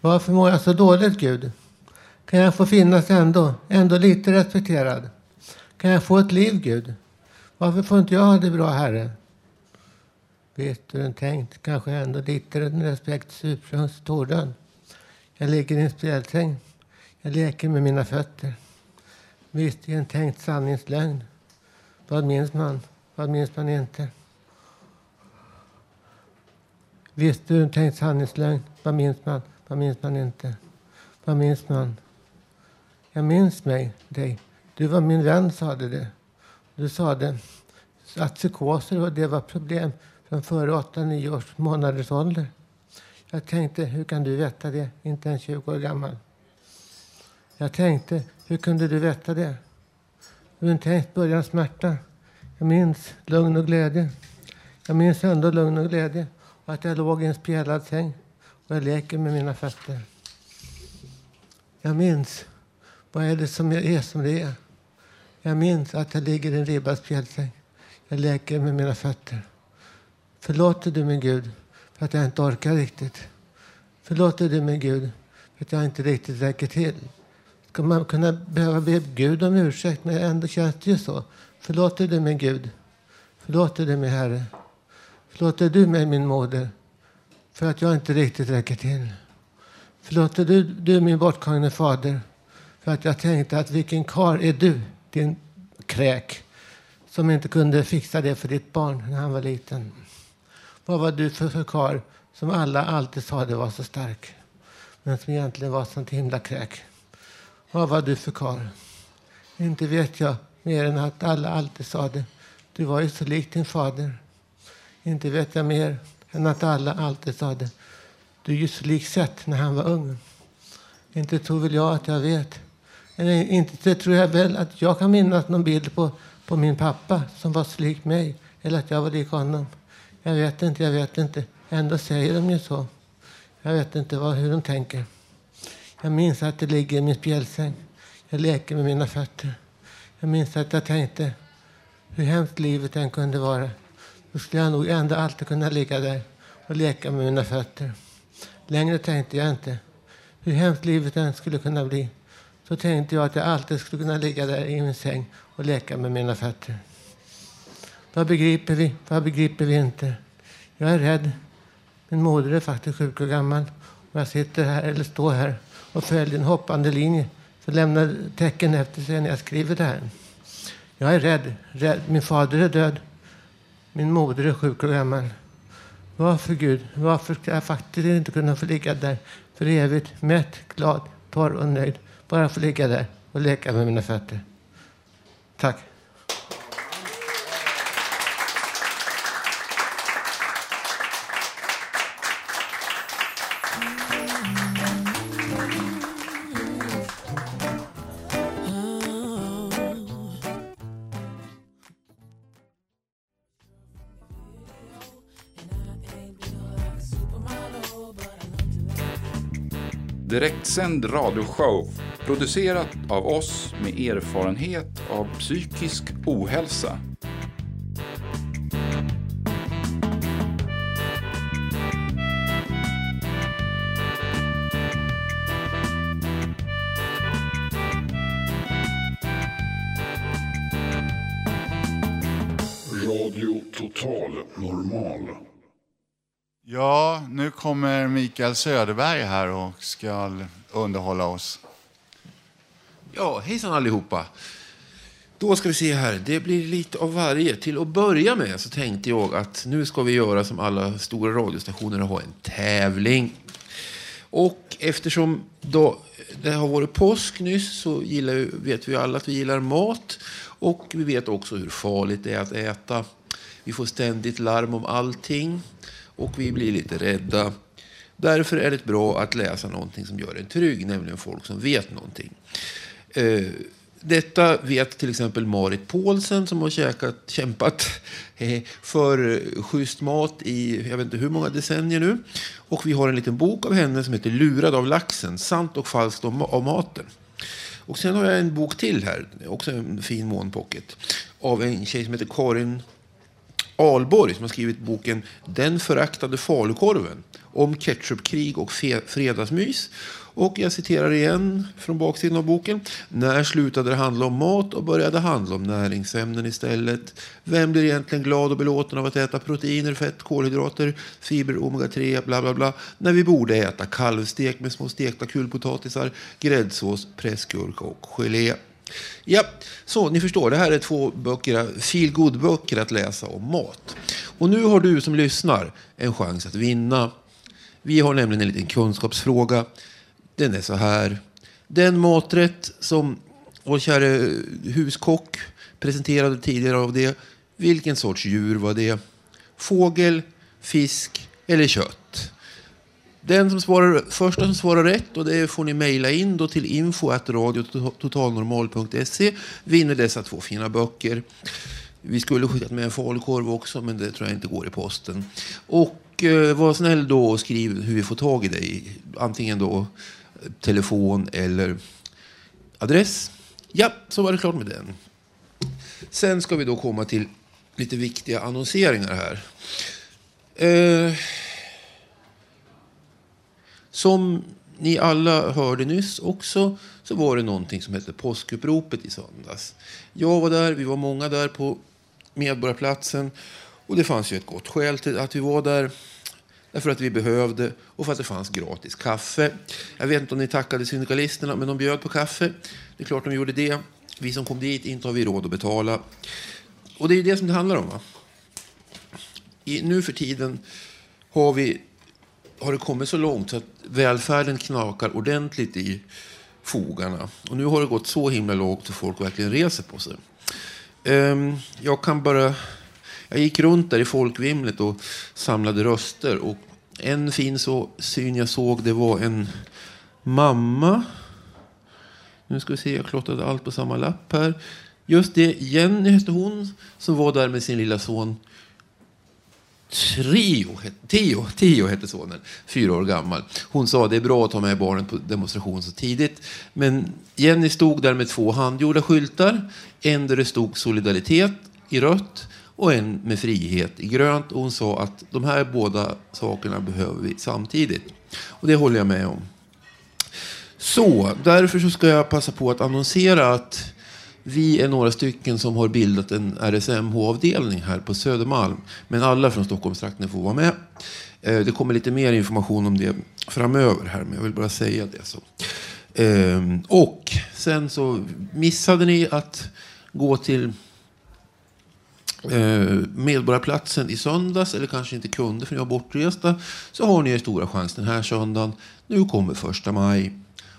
Speaker 32: Varför mår jag så dåligt, Gud? Kan jag få finnas ändå, ändå lite respekterad? Kan jag få ett liv, Gud? Varför får inte jag ha det bra, Herre? Vet du tänkt, kanske ändå lite respekt ursprungstorden. Jag ligger i en spjälsäng. Jag leker med mina fötter. Visst, i en tänkt sanningslögn. Vad minns man? Vad minns man inte? Visst, du en tänkt sanningslögn. Vad minns man? Vad minns man inte? Vad minns man? Jag minns mig, dig. Du var min vän, sade du. Du sade att psykoser och det var problem från före 8-9 års månaders ålder. Jag tänkte, hur kan du veta det? Inte ens 20 år gammal. Jag tänkte, hur kunde du veta det? Ur en tänkt början smärta. Jag minns lugn och glädje. Jag minns ändå lugn och glädje. Och att jag låg i en spjälad säng och jag leker med mina fötter. Jag minns vad är det som är som det är. Jag minns att jag ligger i en ribbad spjälsäng. Jag leker med mina fötter. Förlåter du mig Gud för att jag inte orkar riktigt? Förlåter du mig Gud för att jag inte riktigt räcker till? Ska man kunna behöva be Gud om ursäkt? Men ändå känns det ju så. Förlåter du mig Gud? Förlåter du mig Herre? Förlåter du mig min moder för att jag inte riktigt räcker till? Förlåter du, du min bortgångne fader för att jag tänkte att vilken kar är du, din kräk, som inte kunde fixa det för ditt barn när han var liten? Vad var du för, för kar som alla alltid sa det var så stark. Men som egentligen var sånt himla kräk. Vad var du för karl? Inte vet jag mer än att alla alltid sa det. Du var ju så lik din fader. Inte vet jag mer än att alla alltid sa det. Du är ju så lik Seth när han var ung. Inte tror väl jag att jag vet. Eller inte tror jag väl att jag kan minnas någon bild på, på min pappa som var så lik mig. Eller att jag var lik honom. Jag vet inte, jag vet inte. Ändå säger de ju så. Jag vet inte vad, hur de tänker. Jag minns att det ligger i min spjälsäng. Jag leker med mina fötter. Jag minns att jag tänkte hur hemskt livet än kunde vara. Då skulle jag nog ändå alltid kunna ligga där och leka med mina fötter. Längre tänkte jag inte. Hur hemskt livet än skulle kunna bli så tänkte jag att jag alltid skulle kunna ligga där i min säng och leka med mina fötter. Vad begriper vi? Vad begriper vi inte? Jag är rädd. Min moder är faktiskt sjuk och gammal. Och jag sitter här, eller står här och följer en hoppande linje som lämnar tecken efter sig när jag skriver det här. Jag är rädd. rädd. Min fader är död. Min moder är sjuk och gammal. Varför Gud? Varför ska jag faktiskt inte kunna få ligga där för evigt, mätt, glad, torr och nöjd? Bara få ligga där och leka med mina fötter. Tack.
Speaker 33: Direktsänd radioshow producerat av oss med erfarenhet av psykisk ohälsa.
Speaker 5: Radio Total Normal. Ja, nu kommer Mikael Söderberg här och ska underhålla oss.
Speaker 34: Ja, hejsan allihopa. Då ska vi se här. Det blir lite av varje. Till att börja med så tänkte jag att nu ska vi göra som alla stora radiostationer och ha en tävling. Och eftersom då det har varit påsk nyss så gillar, vet vi alla att vi gillar mat. Och vi vet också hur farligt det är att äta. Vi får ständigt larm om allting och vi blir lite rädda. Därför är det bra att läsa någonting som gör en trygg, nämligen folk som vet någonting. Eh, detta vet till exempel Marit Paulsen som har käkat, kämpat eh, för schysst mat i jag vet inte hur många decennier nu. Och vi har en liten bok av henne som heter Lurad av laxen, sant och falskt om, om maten. Och sen har jag en bok till här, också en fin månpocket, av en tjej som heter Karin Alborg som har skrivit boken Den föraktade falukorven om ketchupkrig och fredagsmys. Och jag citerar igen från baksidan av boken. När slutade det handla om mat och började handla om näringsämnen istället? Vem blir egentligen glad och belåten av att äta proteiner, fett, kolhydrater, fiber, omega-3, bla bla bla, när vi borde äta kalvstek med små stekta kulpotatisar, gräddsås, pressgurka och gelé? Ja, så ni förstår, det här är två böcker, feel böcker att läsa om mat. Och nu har du som lyssnar en chans att vinna. Vi har nämligen en liten kunskapsfråga. Den är så här. Den maträtt som vår käre huskock presenterade tidigare av det. Vilken sorts djur var det? Fågel, fisk eller kött? Den som svarar, första som svarar rätt, och det får ni mejla in då till info.radiototalnormal.se, vinner dessa två fina böcker. Vi skulle skickat med en falukorv också, men det tror jag inte går i posten. Och eh, var snäll då och skriv hur vi får tag i dig. Antingen då telefon eller adress. Ja, så var det klart med den. Sen ska vi då komma till lite viktiga annonseringar här. Eh, som ni alla hörde nyss också så var det någonting som hette påskuppropet i söndags. Jag var där, vi var många där på Medborgarplatsen och det fanns ju ett gott skäl till att vi var där. Därför att vi behövde och för att det fanns gratis kaffe. Jag vet inte om ni tackade syndikalisterna, men de bjöd på kaffe. Det är klart de gjorde det. Vi som kom dit, inte har vi råd att betala. Och det är ju det som det handlar om. Va? I, nu för tiden har vi har det kommit så långt så att välfärden knakar ordentligt i fogarna. Och nu har det gått så himla lågt att folk verkligen reser på sig. Ehm, jag kan bara... Jag gick runt där i folkvimlet och samlade röster. Och en fin så, syn jag såg det var en mamma. Nu ska vi se, jag klottrade allt på samma lapp här. Just det, Jenny hette hon som var där med sin lilla son Trio, Tio, Tio hette sonen, fyra år gammal. Hon sa det är bra att ta med barnen på demonstration så tidigt. Men Jenny stod där med två handgjorda skyltar. En där det stod solidaritet i rött och en med frihet i grönt. Och hon sa att de här båda sakerna behöver vi samtidigt. Och det håller jag med om. Så, därför så ska jag passa på att annonsera att vi är några stycken som har bildat en RSMH-avdelning här på Södermalm. Men alla från Stockholmstrakten får vara med. Eh, det kommer lite mer information om det framöver här, men jag vill bara säga det. Så. Eh, och sen så missade ni att gå till eh, Medborgarplatsen i söndags, eller kanske inte kunde för ni var bortresta, så har ni er stora chans den här söndagen. Nu kommer första maj.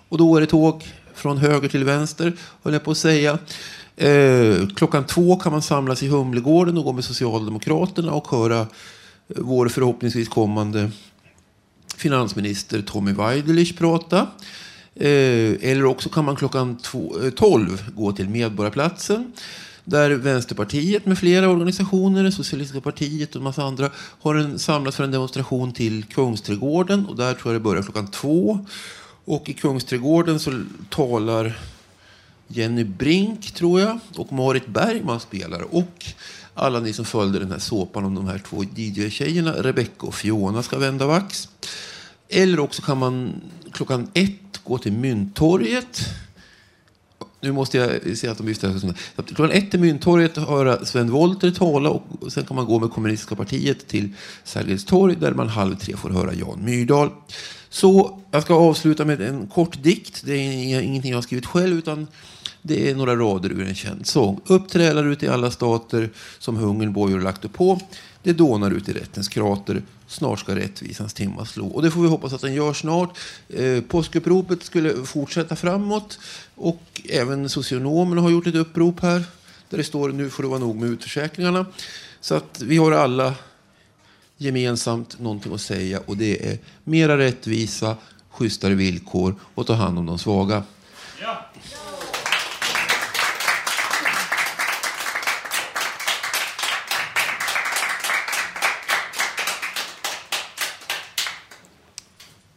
Speaker 34: Och då är det tåg från höger till vänster, höll jag på att säga. Eh, klockan två kan man samlas i Humlegården och gå med Socialdemokraterna och höra eh, vår förhoppningsvis kommande finansminister Tommy Waidelich prata. Eh, eller också kan man klockan två, eh, 12 gå till Medborgarplatsen där Vänsterpartiet med flera organisationer, Socialistiska partiet och en massa andra har en, samlats för en demonstration till Kungsträdgården. Och där tror jag det börjar klockan två. Och i Kungsträdgården så talar Jenny Brink, tror jag, och Marit Bergman spelar. Och alla ni som följde den här såpan om de här två DJ-tjejerna, Rebecca och Fiona, ska vända vax. Eller också kan man klockan ett gå till Mynttorget. Nu måste jag se att de viftar. Klockan ett till Mynttorget höra Sven Wollter tala och sen kan man gå med Kommunistiska partiet till Sergels torg där man halv tre får höra Jan Myrdal. Så jag ska avsluta med en kort dikt. Det är ingenting jag har skrivit själv utan det är några rader ur en känd sång. Uppträlar ut i alla stater som hungern bojor lagt på. Det dånar ut i rättens krater. Snart ska rättvisans timma slå. Och det får vi hoppas att den gör snart. Eh, påskuppropet skulle fortsätta framåt. Och även socionomerna har gjort ett upprop här. Där det står nu får det vara nog med utförsäkringarna. Så att vi har alla gemensamt någonting att säga. Och det är mera rättvisa, schysstare villkor och ta hand om de svaga.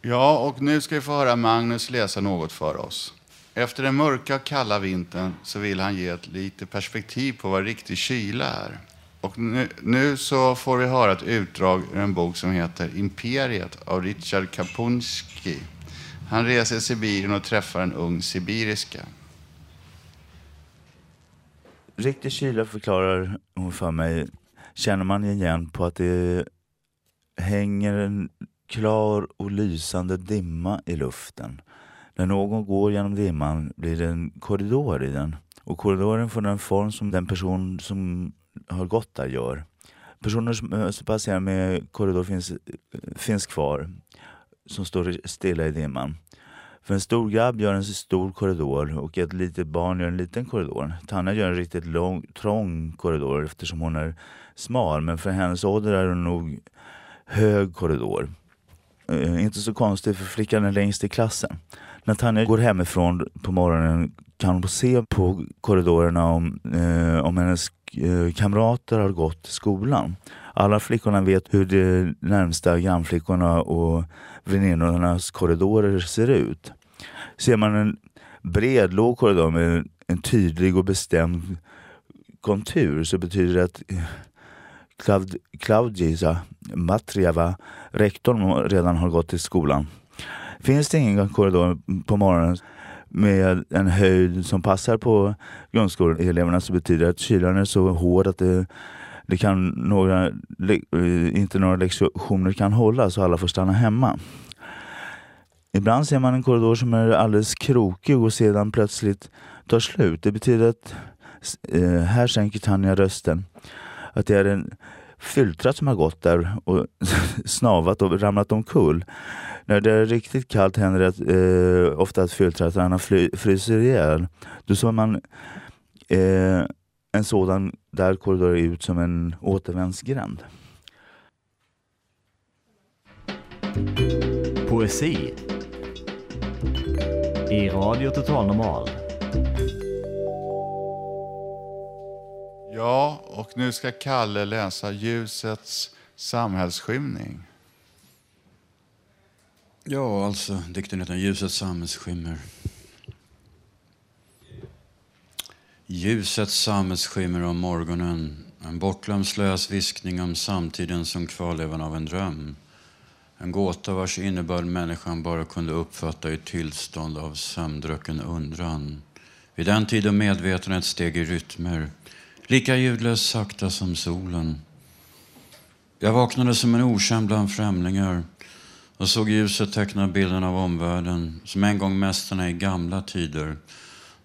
Speaker 5: Ja, och nu ska vi få höra Magnus läsa något för oss. Efter den mörka och kalla vintern så vill han ge ett lite perspektiv på vad riktig kyla är. Och nu, nu så får vi höra ett utdrag ur en bok som heter Imperiet av Richard Kapunski. Han reser i Sibirien och träffar en ung sibiriska.
Speaker 35: Riktig kyla förklarar hon för mig, känner man igen på att det hänger en klar och lysande dimma i luften. När någon går genom dimman blir det en korridor i den. Och korridoren får den form som den person som har gått där gör. Personer eh, som passerar med korridor finns, finns kvar, som står stilla i dimman. För en stor grabb gör en stor korridor och ett litet barn gör en liten korridor. Tanna gör en riktigt lång, trång korridor eftersom hon är smal, men för hennes ålder är hon nog hög korridor. Eh, inte så konstigt för flickan är längst i klassen. När Tanja går hemifrån på morgonen kan hon se på korridorerna om, eh, om hennes eh, kamrater har gått till skolan. Alla flickorna vet hur de närmsta grannflickorna och väninnornas korridorer ser ut. Ser man en bred, låg korridor med en tydlig och bestämd kontur så betyder det att Klaud Klaudisa Matrieva, rektorn, redan har gått till skolan. Finns det ingen korridor på morgonen med en höjd som passar på grundskoleeleverna så betyder det att kylan är så hård att det, det kan några, eh, inte några lektioner kan hålla så alla får stanna hemma. Ibland ser man en korridor som är alldeles krokig och sedan plötsligt tar slut. Det betyder att, eh, här sänker Tanja rösten, att det är en filtrar som har gått där och snavat och ramlat omkull. När det är riktigt kallt händer det att, eh, ofta att filtrarna fly, fryser ihjäl. Då såg man eh, en sådan där korridor ut som en återvändsgränd.
Speaker 23: Poesi i Radio Total Normal.
Speaker 5: Ja, och nu ska Kalle läsa Ljusets samhällsskymning.
Speaker 36: Ja, alltså dikten heter Ljusets samhällsskimmer. Ljusets samhällsskimmer om morgonen. En bortglömd slös viskning om samtiden som kvarlevan av en dröm. En gåta vars innebörd människan bara kunde uppfatta i tillstånd av sömndrucken undran. Vid den tid då medvetandet steg i rytmer, lika ljudlöst sakta som solen. Jag vaknade som en okänd bland främlingar och såg ljuset teckna bilden av omvärlden som en gång mästarna i gamla tider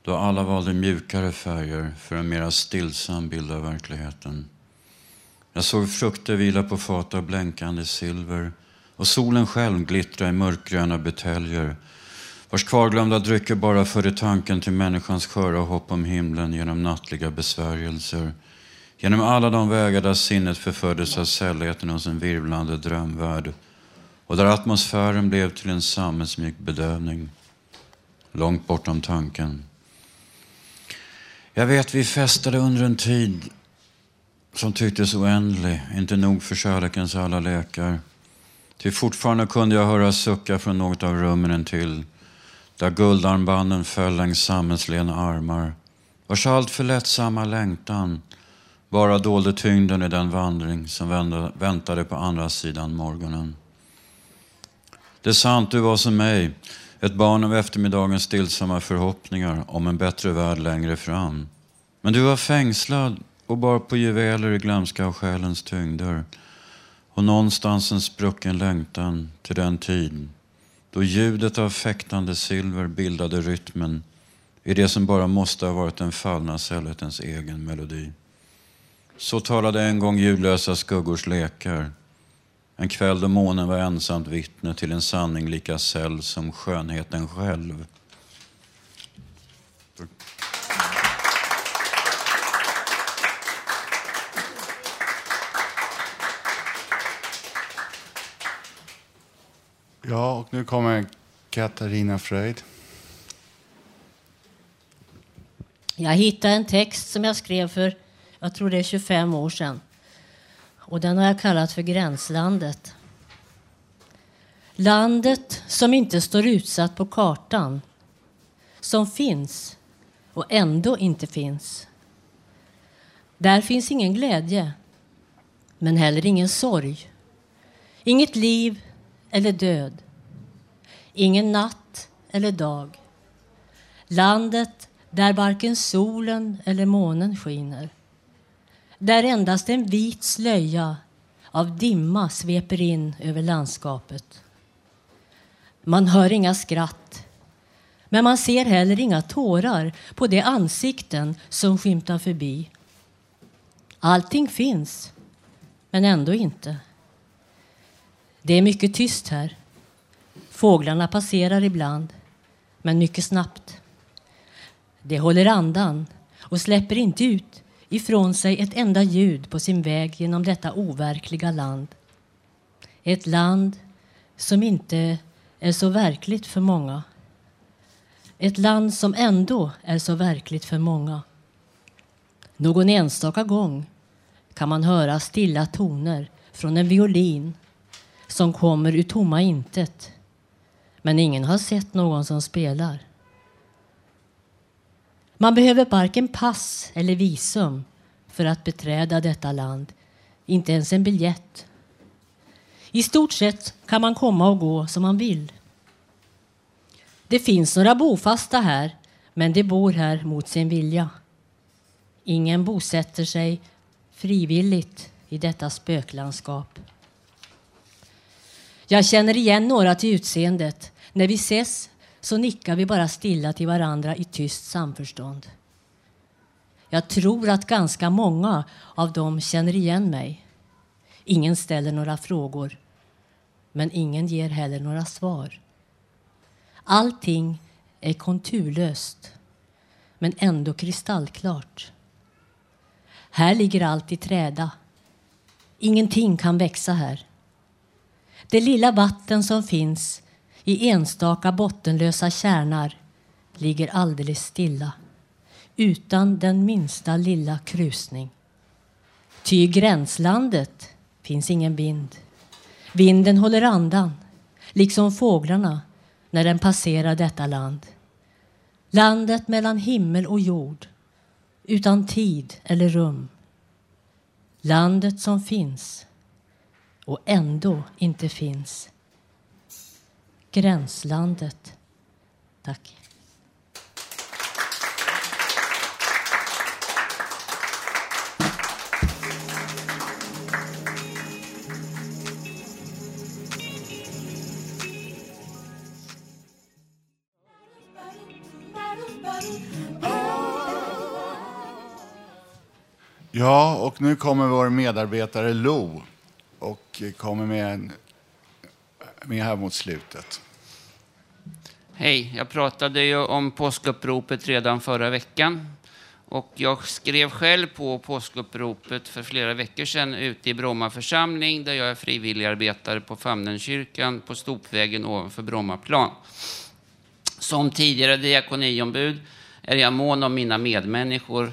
Speaker 36: då alla valde mjukare färger för en mera stillsam bild av verkligheten. Jag såg frukter vila på fat av blänkande silver och solen själv glittra i mörkgröna buteljer vars kvarglömda drycker bara förde tanken till människans sköra hopp om himlen genom nattliga besvärjelser. Genom alla de vägar där sinnet förfördes av sällheten hos en virvlande drömvärld och där atmosfären blev till en sammetsmjuk bedövning. Långt bortom tanken. Jag vet, vi festade under en tid som tycktes oändlig, inte nog för kärlekens alla lekar. Ty fortfarande kunde jag höra suckar från något av rummen till där guldarmbanden föll längs sammetslena armar vars allt för lättsamma längtan bara dolde tyngden i den vandring som väntade på andra sidan morgonen. Det är sant, du var som mig, ett barn av eftermiddagens stillsamma förhoppningar om en bättre värld längre fram. Men du var fängslad och bar på juveler i glömska av själens tyngder och någonstans en sprucken längtan till den tid då ljudet av fäktande silver bildade rytmen i det som bara måste ha varit den fallna sällhetens egen melodi. Så talade en gång ljudlösa skuggors lekar. En kväll då månen var ensamt vittne till en sanning lika säll som skönheten själv.
Speaker 5: Ja, och nu kommer Katarina Fröjd.
Speaker 37: Jag hittade en text som jag skrev för, jag tror det är 25 år sedan. Och den har jag kallat för Gränslandet. Landet som inte står utsatt på kartan. Som finns och ändå inte finns. Där finns ingen glädje, men heller ingen sorg. Inget liv eller död. Ingen natt eller dag. Landet där varken solen eller månen skiner. Där endast en vit slöja av dimma sveper in över landskapet. Man hör inga skratt, men man ser heller inga tårar på de ansikten som skymtar förbi. Allting finns, men ändå inte. Det är mycket tyst här. Fåglarna passerar ibland, men mycket snabbt. De håller andan och släpper inte ut ifrån sig ett enda ljud på sin väg genom detta overkliga land. Ett land som inte är så verkligt för många. Ett land som ändå är så verkligt för många. Någon enstaka gång kan man höra stilla toner från en violin som kommer ur tomma intet. Men ingen har sett någon som spelar. Man behöver varken pass eller visum för att beträda detta land, inte ens en biljett. I stort sett kan man komma och gå som man vill. Det finns några bofasta här, men de bor här mot sin vilja. Ingen bosätter sig frivilligt i detta spöklandskap. Jag känner igen några till utseendet. När vi ses så nickar vi bara stilla till varandra i tyst samförstånd. Jag tror att ganska många av dem känner igen mig. Ingen ställer några frågor, men ingen ger heller några svar. Allting är konturlöst, men ändå kristallklart. Här ligger allt i träda. Ingenting kan växa här. Det lilla vatten som finns i enstaka bottenlösa kärnar ligger alldeles stilla utan den minsta lilla krusning. Ty i gränslandet finns ingen vind. Vinden håller andan, liksom fåglarna när den passerar detta land. Landet mellan himmel och jord, utan tid eller rum. Landet som finns och ändå inte finns. Gränslandet. Tack.
Speaker 5: Ja, och nu kommer vår medarbetare Lo och kommer med, en, med här mot slutet.
Speaker 38: Hej, jag pratade ju om påskuppropet redan förra veckan. Och jag skrev själv på påskuppropet för flera veckor sedan ute i Bromma församling där jag är frivilligarbetare på Famnenkyrkan på Stopvägen ovanför Brommaplan. Som tidigare diakoniombud är jag mån om mina medmänniskor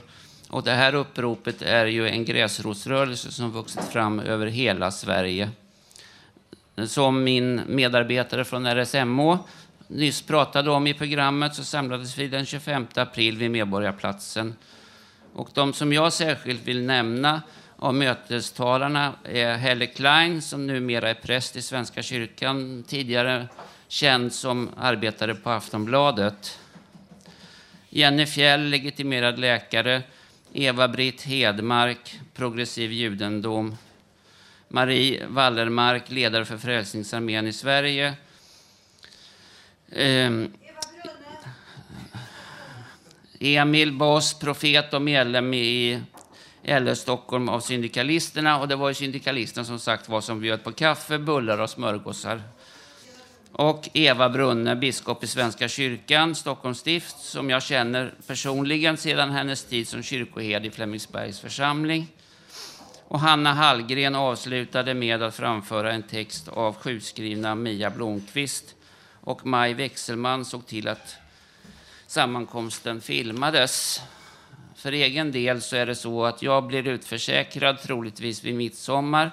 Speaker 38: och det här uppropet är ju en gräsrotsrörelse som vuxit fram över hela Sverige. Som min medarbetare från RSMH nyss pratade om i programmet så samlades vi den 25 april vid Medborgarplatsen. Och de som jag särskilt vill nämna av mötestalarna är Helle Klein som numera är präst i Svenska kyrkan, tidigare känd som arbetare på Aftonbladet. Jenny Fjäll, legitimerad läkare. Eva-Britt Hedmark, progressiv judendom. Marie Wallermark, ledare för Frälsningsarmén i Sverige. Ehm, Emil Boss, profet och medlem i LO Stockholm av Syndikalisterna. Och det var ju Syndikalisterna som sagt var som bjöd på kaffe, bullar och smörgåsar. Och Eva Brunne, biskop i Svenska kyrkan, Stockholms stift, som jag känner personligen sedan hennes tid som kyrkoherde i Flemingsbergs församling. Och Hanna Hallgren avslutade med att framföra en text av sjukskrivna Mia Blomqvist. Och Maj Wechselman såg till att sammankomsten filmades. För egen del så är det så att jag blir utförsäkrad troligtvis vid midsommar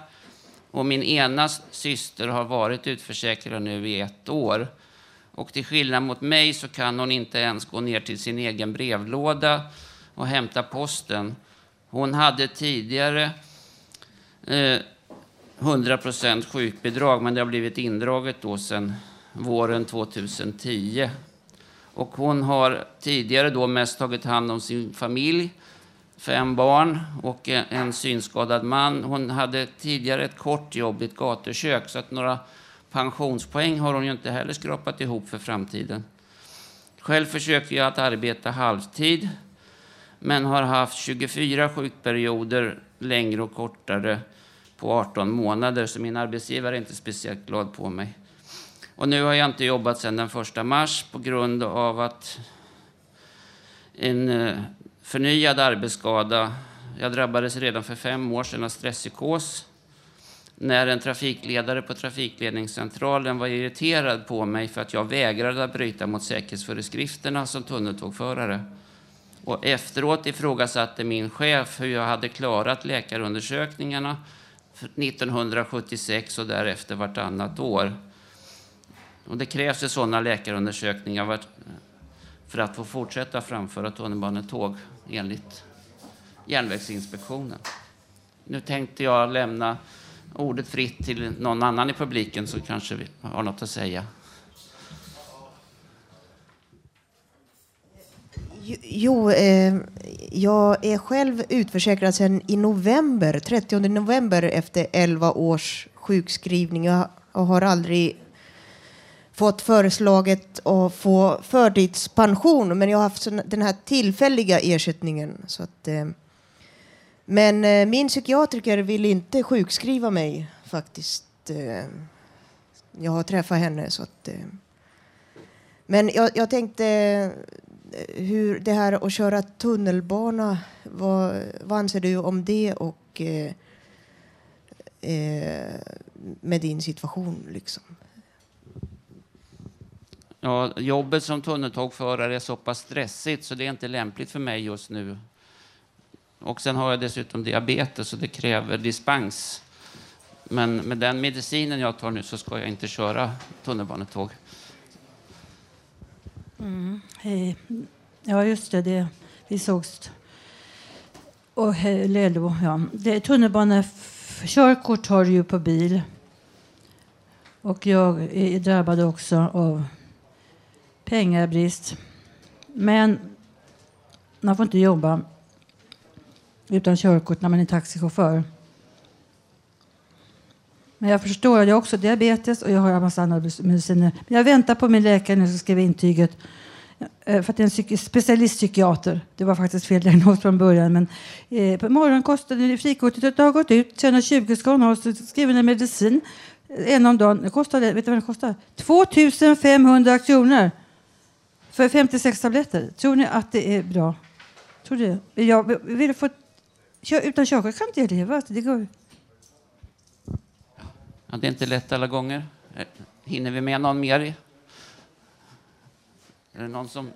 Speaker 38: och min ena syster har varit utförsäkrad nu i ett år. Och till skillnad mot mig så kan hon inte ens gå ner till sin egen brevlåda och hämta posten. Hon hade tidigare eh, 100 sjukbidrag, men det har blivit indraget då sedan våren 2010. Och hon har tidigare då mest tagit hand om sin familj fem barn och en synskadad man. Hon hade tidigare ett kort jobb i ett gatukök så att några pensionspoäng har hon ju inte heller skrapat ihop för framtiden. Själv försöker jag att arbeta halvtid men har haft 24 sjukperioder, längre och kortare, på 18 månader så min arbetsgivare är inte speciellt glad på mig. Och nu har jag inte jobbat sedan den 1 mars på grund av att en eh, förnyad arbetsskada. Jag drabbades redan för fem år sedan av stresspsykos när en trafikledare på trafikledningscentralen var irriterad på mig för att jag vägrade att bryta mot säkerhetsföreskrifterna som tunneltågförare. Och efteråt ifrågasatte min chef hur jag hade klarat läkarundersökningarna 1976 och därefter vartannat år. Och det krävs ju sådana läkarundersökningar för att få fortsätta framföra tunnelbanetåg enligt Järnvägsinspektionen. Nu tänkte jag lämna ordet fritt till någon annan i publiken som kanske har något att säga.
Speaker 39: Jo, eh, jag är själv utförsäkrad sedan i november, 30 november efter 11 års sjukskrivning. Jag har aldrig fått föreslaget att få förtidspension, men jag har haft den här tillfälliga ersättningen. Så att, eh, Men eh, min psykiatriker vill inte sjukskriva mig faktiskt. Eh, jag har träffat henne så att... Eh, men jag, jag tänkte eh, hur det här att köra tunnelbana, vad, vad anser du om det och eh, eh med din situation liksom?
Speaker 38: Ja, jobbet som tunneltågförare är så pass stressigt så det är inte lämpligt för mig just nu. Och sen har jag dessutom diabetes så det kräver dispens. Men med den medicinen jag tar nu så ska jag inte köra tunnelbanetåg.
Speaker 40: Mm. Hej. Ja, just det. det vi sågs. Och eh, hej, Lelo, ja. Det, tunnelbanekörkort har du ju på bil. Och jag är drabbad också av pengabrist. Men man får inte jobba utan körkort när man är taxichaufför. Men jag förstår att jag har också diabetes och jag har en massa andra mediciner. Men jag väntar på min läkare nu som skriva intyget. Eh, för att det är en specialistpsykiater. Det var faktiskt fel diagnos från början. Men eh, på morgonen kostade frikortet har gått ut. 320 ska hon ha. Så skriver en medicin en om dagen. Det kostade, vet du vad det kostar? 2500 kronor för 56 tabletter. Tror ni att det är bra? Tror du? Jag vill få, utan körkort kan inte jag leva. Det går.
Speaker 38: Ja, det är inte lätt alla gånger. Eh, hinner vi med någon mer? Är det någon som...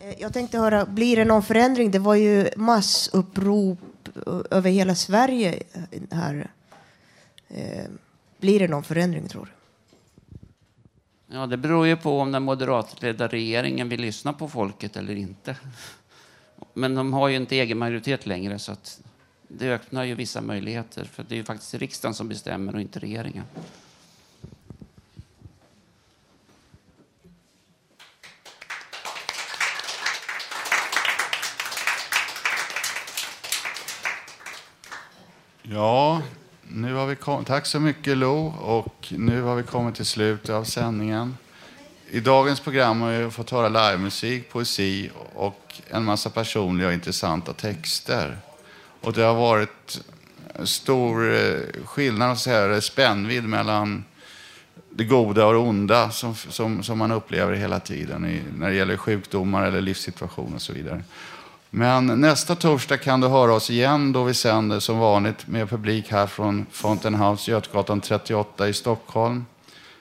Speaker 39: Eh, jag tänkte höra, blir det någon förändring? Det var ju massupprop över hela Sverige här. Eh, blir det någon förändring tror du?
Speaker 38: Ja, det beror ju på om den moderatledda regeringen vill lyssna på folket eller inte. Men de har ju inte egen majoritet längre så att det öppnar ju vissa möjligheter. För det är ju faktiskt riksdagen som bestämmer och inte regeringen.
Speaker 5: Ja, nu har vi kom- tack så mycket Lo och nu har vi kommit till slutet av sändningen. I dagens program har vi fått höra livemusik, poesi och en massa personliga och intressanta texter. Och det har varit stor eh, skillnad, så här, spännvidd mellan det goda och det onda som, som, som man upplever hela tiden i, när det gäller sjukdomar eller livssituation och så vidare. Men nästa torsdag kan du höra oss igen då vi sänder som vanligt med publik här från Fountain House, Götgatan 38 i Stockholm.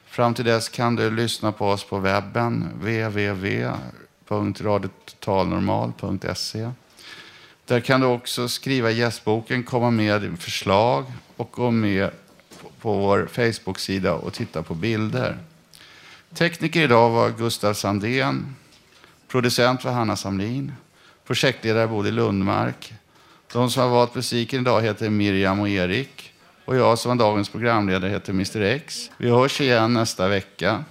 Speaker 5: Fram till dess kan du lyssna på oss på webben, www.radiototalnormal.se. Där kan du också skriva gästboken, komma med förslag och gå med på vår Facebook-sida och titta på bilder. Tekniker idag var Gustav Sandén. Producent var Hanna Samlin. Projektledare Bodil Lundmark. De som har valt musiken idag heter Miriam och Erik. Och jag som är dagens programledare heter Mr X. Vi hörs igen nästa vecka.